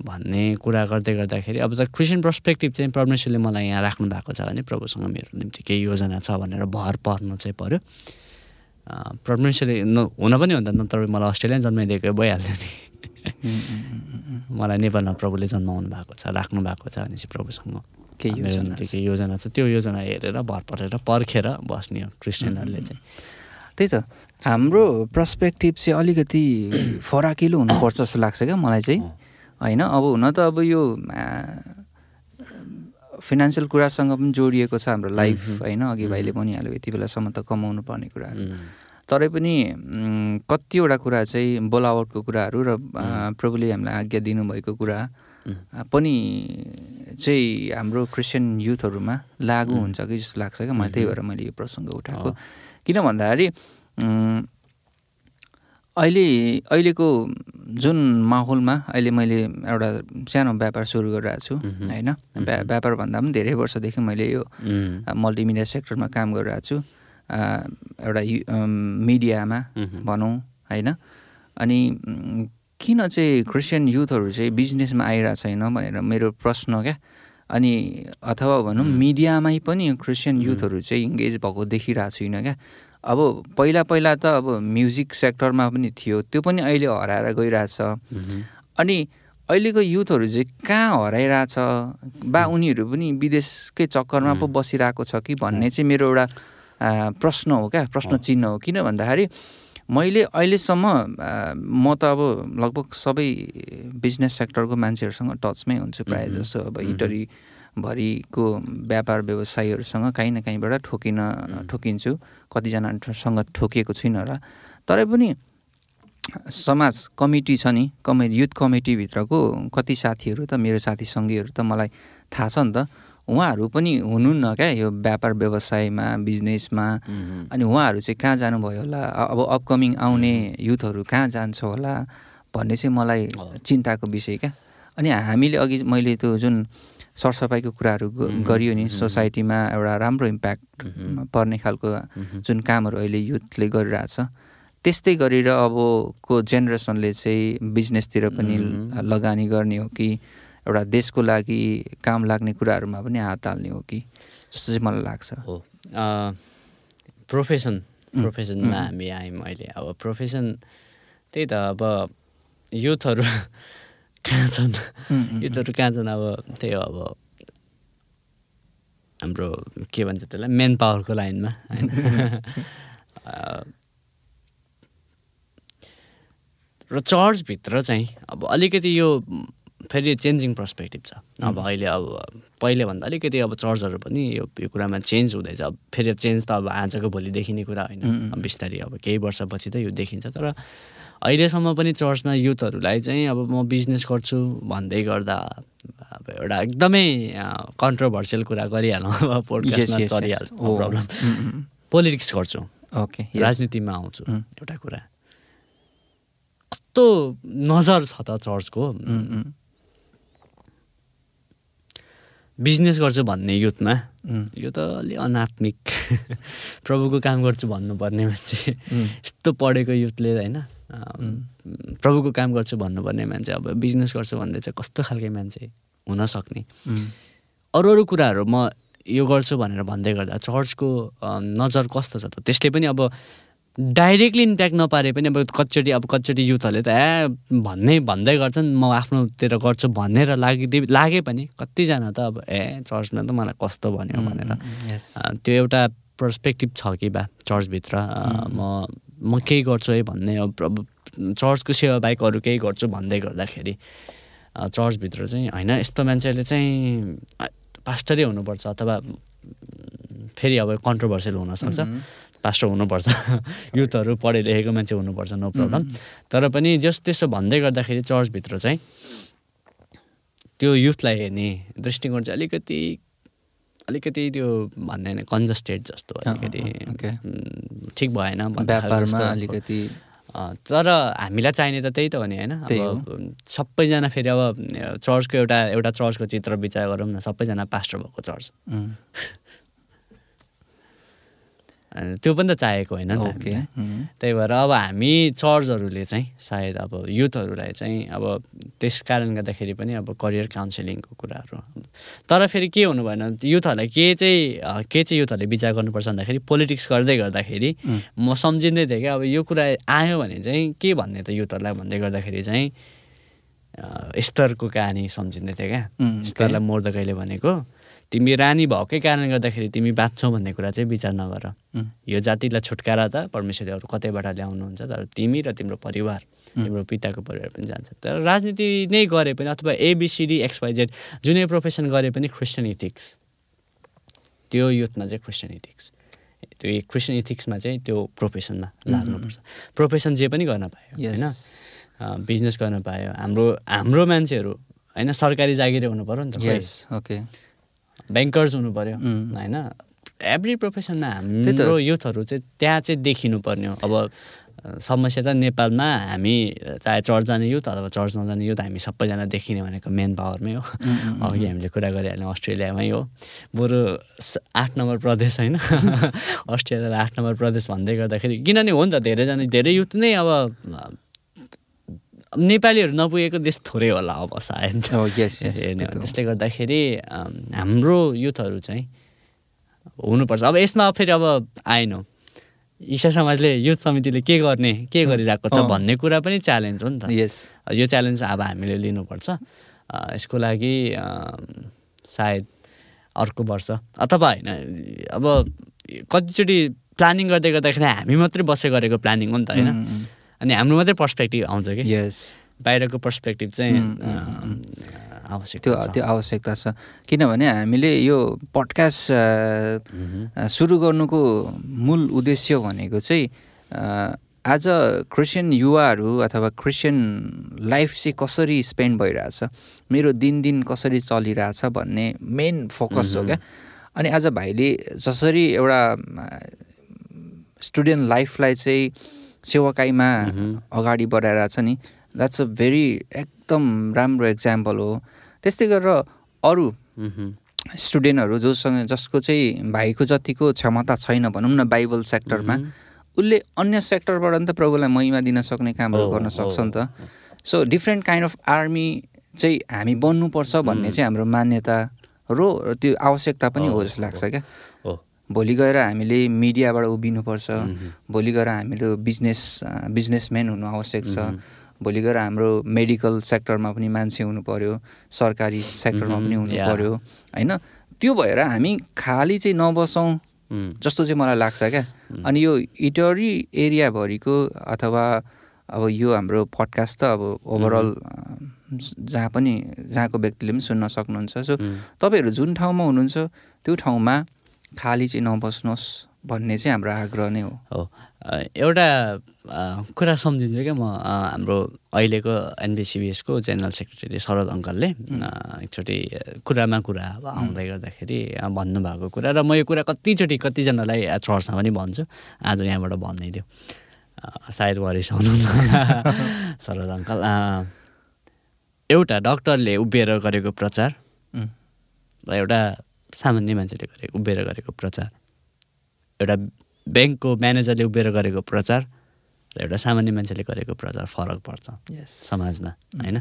[SPEAKER 2] भन्ने कुरा गर्दै गर्दाखेरि अब त क्रिस्चियन पर्सपेक्टिभ चाहिँ परमेश्वरले मलाई यहाँ राख्नु भएको छ भने प्रभुसँग मेरो निम्ति केही योजना छ भनेर भर पर्नु चाहिँ पऱ्यो परमेश्वरले न हुन पनि हुँदा नत्र मलाई अस्ट्रेलिया जन्माइदिएको भइहाल्यो नि। *laughs* मलाई नेपालमा प्रभुले जन्माउनु भएको छ राख्नु भएको छ भने चाहिँ प्रभुसँग।
[SPEAKER 1] केही योजना
[SPEAKER 2] केही योजना छ। त्यो योजना हेरेर भर परेर पर्खेर बस्ने हो क्रिस्चियनहरूले चाहिँ। *laughs*
[SPEAKER 1] त्यही त। हाम्रो पर्सपेक्टिभ चाहिँ अलिकति *clears throat* फराकिलो हुनुपर्छ जस्तो लाग्छ क्या मलाई चाहिँ। होइन अब हुन त अब यो फिनान्सियल कुरासँग पनि जोडिएको छ हाम्रो लाइफ होइन? अघि भाइले भनिहाल्यो यति बेलासम्म त कमाउनु पर्ने कुराहरू।
[SPEAKER 2] उम्,
[SPEAKER 1] तरै पनि कतिवटा कुरा चाहिँ बोलावटको कुराहरू र प्रभुले हामीलाई आज्ञा दिनुभएको कुरा पनि चाहिँ हाम्रो क्रिस्चियन युथहरूमा लागु हुन्छ कि जस्तो लाग्छ क्या? मलाई त्यही भएर मैले यो प्रसङ्ग उठाएको। किन भन्दाखेरि अहिले अहिलेको जुन माहौलमा अहिले मैले एउटा सानो व्यापार सुरु गरिरहेको छु होइन? व्या व्यापार भन्दा पनि धेरै वर्षदेखि मैले यो मल्टिमिडिया सेक्टरमा काम गरिरहेको छु। एउटा मिडियामा। भनौँ होइन? अनि किन चाहिँ क्रिस्चियन युथहरू चाहिँ बिजनेसमा आइरहेको छैन भनेर मेरो प्रश्न क्या? अनि अथवा भनौँ मिडियामै पनि क्रिस्चियन युथहरू चाहिँ इङ्गेज भएको देखिरहेको छुइनँ क्या? अब पहिला पहिला त अब म्युजिक सेक्टरमा पनि थियो त्यो पनि अहिले हराएर गइरहेछ। अनि अहिलेको युथहरू चाहिँ कहाँ हराइरहेछ? बा उनीहरू पनि विदेशकै चक्करमा पो बसिरहेको छ कि भन्ने चाहिँ मेरो एउटा प्रश्न हो क्या प्रश्न चिन्ह हो। किन भन्दाखेरि मैले अहिलेसम्म म त अब लगभग सबै बिजनेस सेक्टरको मान्छेहरूसँग टचमै हुन्छु प्रायः जसो अब इटरीभरिको व्यापार व्यवसायीहरूसँग काहीँ न काहीँबाट ठोकिन ठोकिन्छु। कतिजनासँग ठोकिएको छुइनँ होला तरै पनि समाज कमिटी छ नि कमि युथ कमिटीभित्रको कति साथीहरू त मेरो साथी सङ्गीहरू त मलाई थाहा छ नि त। उहाँहरू पनि हुनुहुन्न क्या यो व्यापार व्यवसायमा बिजनेसमा। अनि उहाँहरू चाहिँ कहाँ जानुभयो होला? अब अपकमिङ आउने युथहरू कहाँ जान्छ होला? भन्ने चाहिँ मलाई चिन्ताको विषय क्या। अनि हामीले अघि मैले त्यो जुन सरसफाइको कुराहरू गरियो नि सोसाइटीमा एउटा राम्रो इम्प्याक्ट पर्ने खालको जुन कामहरू अहिले युथले गरिरहेछ। त्यस्तै गरेर अबको जेनेरेसनले चाहिँ बिजनेसतिर पनि लगानी गर्ने हो कि एउटा देशको लागि काम लाग्ने कुराहरूमा पनि हात हाल्ने हो कि? जस्तो चाहिँ मलाई लाग्छ।
[SPEAKER 2] हो। प्रोफेसन प्रोफेसनमा हामी आयौँ अहिले। अब प्रोफेसन त्यही त अब युथहरू कहाँ छन्? युथहरू कहाँ छन्? अब त्यही हो अब हाम्रो के भन्छ त्यसलाई? मेन पावरको लाइनमा। होइन? *laughs* र चर्चभित्र चाहिँ अब अलिकति यो फेरि चेन्जिङ पर्सपेक्टिभ छ। अब अहिले अब पहिलेभन्दा अलिकति अब चर्चहरू पनि यो यो कुरामा चेन्ज हुँदैछ। अब फेरि चेन्ज त अब आजको भोलि देखिने कुरा होइन। बिस्तारै अब केही वर्षपछि त यो देखिन्छ। तर अहिलेसम्म पनि चर्चमा युथहरूलाई चाहिँ अब म बिजनेस गर्छु भन्दै गर्दा अब एउटा एकदमै कन्ट्रोभर्सियल कुरा गरिहालौँ अब पोडकास्टमा. चलिहाल्छ। प्रब्लम
[SPEAKER 1] उम्, उम्,
[SPEAKER 2] पोलिटिक्स गर्छु
[SPEAKER 1] ओके.
[SPEAKER 2] राजनीतिमा आउँछु. एउटा कुरा कस्तो नजर छ त चर्चको बिजनेस गर्छु भन्ने युथमा। यो त अलि अनात्मिक। *laughs* प्रभुको काम गर्छु भन्नुपर्ने मान्छे. यस्तो पढेको युथले होइन प्रभुको काम गर्छु भन्नुपर्ने मान्छे अब बिजनेस गर्छु भन्दै चाहिँ कस्तो खालके मान्छे हुन सक्ने।
[SPEAKER 1] उम्,
[SPEAKER 2] अरू अरू कुराहरू म यो गर्छु भनेर भन्दै गर्दा चर्चको नजर कस्तो छ त? त्यसले पनि अब डाइरेक्टली इम्प्याक्ट नपारे पनि अब कतिचोटि अब कतिचोटि युथहरूले त ए भन्ने भन्दै गर्छन् म आफ्नोतिर गर्छु भनेर लागिदिए लागे पनि। कतिजना त अब ए चर्चमा त मलाई कस्तो भन्यो भनेर। त्यो एउटा पर्सपेक्टिभ छ कि बा चर्चभित्र। म म केही गर्छु है भन्ने अब चर्चको सेवा बाहेक अरू केही गर्छु भन्दै गर्दाखेरि। चर्चभित्र चाहिँ होइन यस्तो मान्छेले चाहिँ पास्टरै हुनुपर्छ अथवा फेरि अब कन्ट्रोभर्सियल हुनसक्छ। पास्टर हुनुपर्छ *laughs* युथहरू पढे लेखेको मान्छे हुनुपर्छ नो प्रब्लम तर पनि जस त्यसो भन्दै गर्दाखेरि चर्चभित्र चाहिँ त्यो युथलाई हेर्ने दृष्टिकोण चाहिँ अलिकति अलिकति त्यो भन्ने होइन कन्जस्टेड जस्तो अलिकति। उम्, ठिक भएन।
[SPEAKER 1] अलिकति
[SPEAKER 2] तर हामीलाई चाहिने त त्यही त हो नि होइन। अब सबैजना फेरि अब चर्चको एउटा एउटा चर्चको चित्र विचार गरौँ न सबैजना पास्टर भएको चर्च। *laughs* त्यो पनि त चाहेको होइन नि त त्यही भएर अब हामी चर्चहरूले चाहिँ सायद अब युथहरूलाई चाहिँ अब त्यस कारण गर्दाखेरि पनि अब करियर काउन्सिलिङको कुराहरू तर फेरि के हुनु भएन? युथहरूलाई के चाहिँ के चाहिँ युथहरूले विचार गर्नुपर्छ भन्दाखेरि पोलिटिक्स गर्दै गर्दाखेरि म सम्झिँदै थिएँ क्या अब यो कुरा आयो भने चाहिँ के भन्ने त युथहरूलाई भन्दै गर्दाखेरि चाहिँ अँ, एस्तरको कहानी सम्झिँदै थिएँ क्या।
[SPEAKER 1] उम्, ओके।
[SPEAKER 2] एस्तरलाई मोर्दकैले भनेको? तिमी रानी भएकै कारणले गर्दाखेरि तिमी बाँच्छौ भन्ने कुरा चाहिँ विचार नगर। यो जातिलाई छुटकारा त परमेश्वरले अरू कतैबाट ल्याउनुहुन्छ तर तिमी र तिम्रो परिवार तिम्रो पिताको परिवार पनि जान्छ। तर राजनीति नै गरे पनि अथवा एबिसिडी एक्सवाइजेड जुनै प्रोफेसन गरे पनि क्रिस्चियन इथिक्स त्यो युथमा चाहिँ क्रिस्चियन इथिक्स त्यो क्रिस्चियन इथिक्समा चाहिँ त्यो प्रोफेसनमा लाग्नुपर्छ। प्रोफेसन जे पनि गर्न पायो. होइन? बिजनेस गर्न पायो। हाम्रो हाम्रो मान्छेहरू होइन सरकारी जागिर हुनु पऱ्यो नि त
[SPEAKER 1] ओके
[SPEAKER 2] ब्याङ्कर्स हुनु पऱ्यो. होइन? एभ्री प्रोफेसनमा। हाम्रो युथहरू चाहिँ त्यहाँ चाहिँ देखिनु पर्ने हो। अब समस्या त नेपालमा हामी चाहे चर्च जाने युथ अथवा चर्च नजाने युथ हामी सबैजना देखिने भनेको मेन पावरमै हो। अघि हामीले कुरा गरिहाल्यौँ अस्ट्रेलियामै हो। बरु आठ नम्बर प्रदेश होइन? *laughs* अस्ट्रेलियालाई आठ नम्बर प्रदेश भन्दै गर्दाखेरि किनभने हो नि त धेरैजना धेरै युथ नै अब नेपालीहरू नपुगेको देश थोरै होला अब सायद।
[SPEAKER 1] Oh, *laughs*
[SPEAKER 2] हेर्ने हो। त्यसले गर्दाखेरि हाम्रो युथहरू चाहिँ हुनुपर्छ। अब यसमा फेरि अब आएन। ईशा समाजले युथ समितिले के गर्ने के गरिरहेको छ
[SPEAKER 1] अँ।
[SPEAKER 2] भन्ने कुरा पनि च्यालेन्ज हो नि त।
[SPEAKER 1] यस
[SPEAKER 2] यो च्यालेन्ज अब हामीले लिनुपर्छ। यसको लागि सायद अर्को वर्ष। अथवा होइन अब कतिचोटि प्लानिङ गर्दै गर्दाखेरि हामी मात्रै बसेर गरेको प्लानिङ हो नि त होइन? अनि हाम्रो मात्रै पर्सपेक्टिभ आउँछ कि?
[SPEAKER 1] यस
[SPEAKER 2] बाहिरको पर्सपेक्टिभ चाहिँ आवश्यक
[SPEAKER 1] त्यो त्यो आवश्यकता छ। किनभने हामीले यो पडकास्ट सुरु गर्नुको मूल उद्देश्य भनेको चाहिँ आज क्रिस्चियन युवाहरू अथवा क्रिस्चियन लाइफ चाहिँ कसरी स्पेन्ड भइरहेछ मेरो दिन दिन कसरी चलिरहेछ भन्ने मेन फोकस हो क्या। अनि आज भाइले जसरी एउटा स्टुडेन्ट लाइफलाई चाहिँ सेवाकाईमा अगाडि बढाइरहेछ नि द्याट्स अ भेरी एकदम राम्रो इक्जाम्पल हो। त्यस्तै गरेर अरू स्टुडेन्टहरू जोसँग जसको चाहिँ भाइको जतिको क्षमता छैन भनौँ न बाइबल सेक्टरमा उसले अन्य सेक्टरबाट नि त प्रभुलाई महिमा दिन सक्ने कामहरू गर्न सक्छ नि त। So different kind of army चाहिँ हामी बन्नुपर्छ भन्ने चाहिँ हाम्रो मान्यता र त्यो आवश्यकता पनि हो जस्तो लाग्छ क्या। भोलि गएर हामीले मिडियाबाट उभिनुपर्छ। भोलि गएर हाम्रो बिजनेस बिजनेसम्यान हुनु आवश्यक छ। भोलि गएर हाम्रो मेडिकल सेक्टरमा पनि मान्छे हुनु पऱ्यो सरकारी सेक्टरमा पनि हुनु पऱ्यो होइन? त्यो भएर हामी खाली चाहिँ नबसौँ जस्तो चाहिँ मलाई लाग्छ क्या। अनि यो इटरी एरियाभरिको अथवा अब यो हाम्रो पडकास्ट त अब ओभरअल जहाँ पनि जहाँको व्यक्तिले पनि सुन्न सक्नुहुन्छ। सो तपाईँहरू जुन ठाउँमा हुनुहुन्छ त्यो ठाउँमा खाली चाहिँ नबस्नुहोस् भन्ने चाहिँ हाम्रो आग्रह नै हो।
[SPEAKER 2] हो। एउटा कुरा सम्झिन्छु क्या म। हाम्रो अहिलेको एनबिसिबिएसको जेनरल सेक्रेटरी शरद अङ्कलले एकचोटि कुरामा कुरा अब आउँदै गर्दाखेरि भन्नुभएको कुरा र म यो कुरा कतिचोटि कतिजनालाई चर्चमा पनि भन्छु। आज यहाँबाट भनिदियो सायद वरिसाउनु *laughs* शरद अङ्कल। एउटा डक्टरले उभिएर गरेको प्रचार र एउटा सामान्य मान्छेले गरेको उभिएर गरेको प्रचार। एउटा ब्याङ्कको म्यानेजरले उभिएर गरेको प्रचार र एउटा सामान्य मान्छेले गरेको प्रचार फरक पर्छ समाजमा होइन?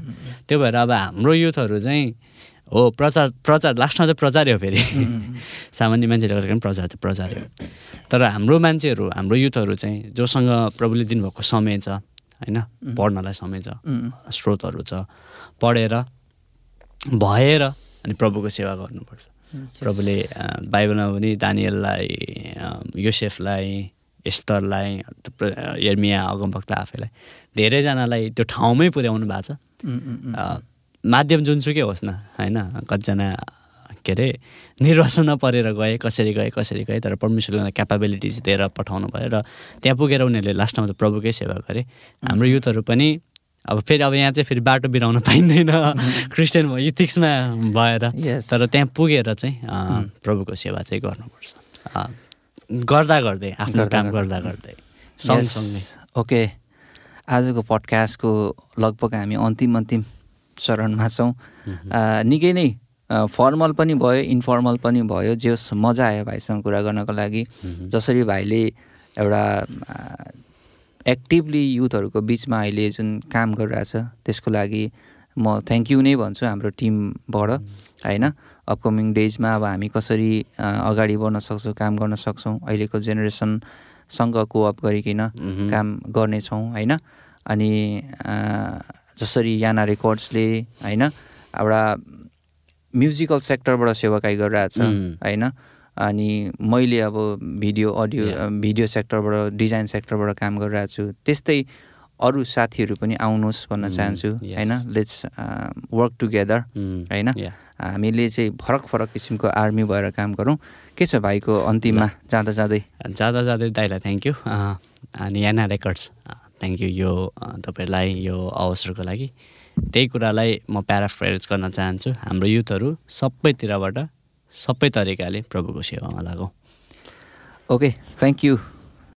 [SPEAKER 2] त्यो भएर अब हाम्रो युथहरू चाहिँ हो प्रचार प्रचार लास्टमा चाहिँ प्रचारै हो फेरि। *laughs* सामान्य मान्छेले गरेको पनि प्रचार चाहिँ प्रचारै हो। तर हाम्रो मान्छेहरू हाम्रो युथहरू चाहिँ जोसँग प्रभुले दिनुभएको समय छ होइन? पढ्नलाई समय छ स्रोतहरू छ पढेर भएर अनि प्रभुको सेवा गर्नुपर्छ। प्रभुले बाइबलमा पनि दानियललाई योसेफलाई एस्तरलाई यर्मिया अगमभक्त आफैलाई धेरैजनालाई त्यो ठाउँमै पुर्याउनु भएको छ। माध्यम जुनसुकै होस् न होइन? कतिजना के अरे निर्वाचनमा परेर गए कसरी गए कसरी गए तर परमेश्वरले क्यापाबिलिटिज दिएर पठाउनु भयो र त्यहाँ पुगेर उनीहरूले लास्टमा त प्रभुकै सेवा गरे। हाम्रो युथहरू पनि अब फेरि अब यहाँ चाहिँ फेरि बाटो बिराउन *laughs* पाइँदैन। *laughs* क्रिस्चियन इथिक्समा भएर। तर त्यहाँ पुगेर चाहिँ प्रभुको सेवा चाहिँ गर्नुपर्छ। गर्दा गर्दै आफ्नो काम गर्दा। गर्दै सँगसँगै।
[SPEAKER 1] ओके आजको पडकास्टको लगभग हामी अन्तिम अन्तिम चरणमा छौँ। निकै नै फर्मल पनि भयो इन्फर्मल पनि भयो। जे होस् मजा आयो भाइसँग कुरा गर्नको लागि। जसरी भाइले एउटा एक्टिभली युथहरूको बिचमा अहिले जुन काम गरिरहेछ त्यसको लागि म थ्याङ्क यू नै भन्छु हाम्रो टिमबाट होइन? अपकमिङ डेजमा अब हामी कसरी अगाडि बढ्न सक्छौँ काम गर्न सक्छौँ अहिलेको जेनेरेसनसँग कोअप गरिकन काम गर्नेछौँ होइन? अनि जसरी याना रेकर्ड्सले होइन? एउटा म्युजिकल सेक्टरबाट सेवाकाई गरिरहेछ होइन? अनि मैले अब भिडियो अडियो भिडियो सेक्टरबाट डिजाइन सेक्टरबाट काम गरिरहेको छु। त्यस्तै अरू साथीहरू पनि आउनुहोस् भन्न चाहन्छु होइन? लेट्स वर्क टुगेदर होइन? हामीले चाहिँ फरक फरक किसिमको आर्मी भएर काम गरौँ। के छ भाइको अन्तिममा? जाँदा जाँदै
[SPEAKER 2] जाँदा जाँदै दाइलाई थ्याङ्क यू अनि याना रेकर्ड्स थ्याङ्क यू यो तपाईँहरूलाई यो अवसरको लागि। त्यही कुरालाई म प्याराफ्रेज गर्न चाहन्छु। हाम्रो युथहरू सबैतिरबाट सबै तरिकाले प्रभुको सेवामा लागौँ।
[SPEAKER 1] Okay thank you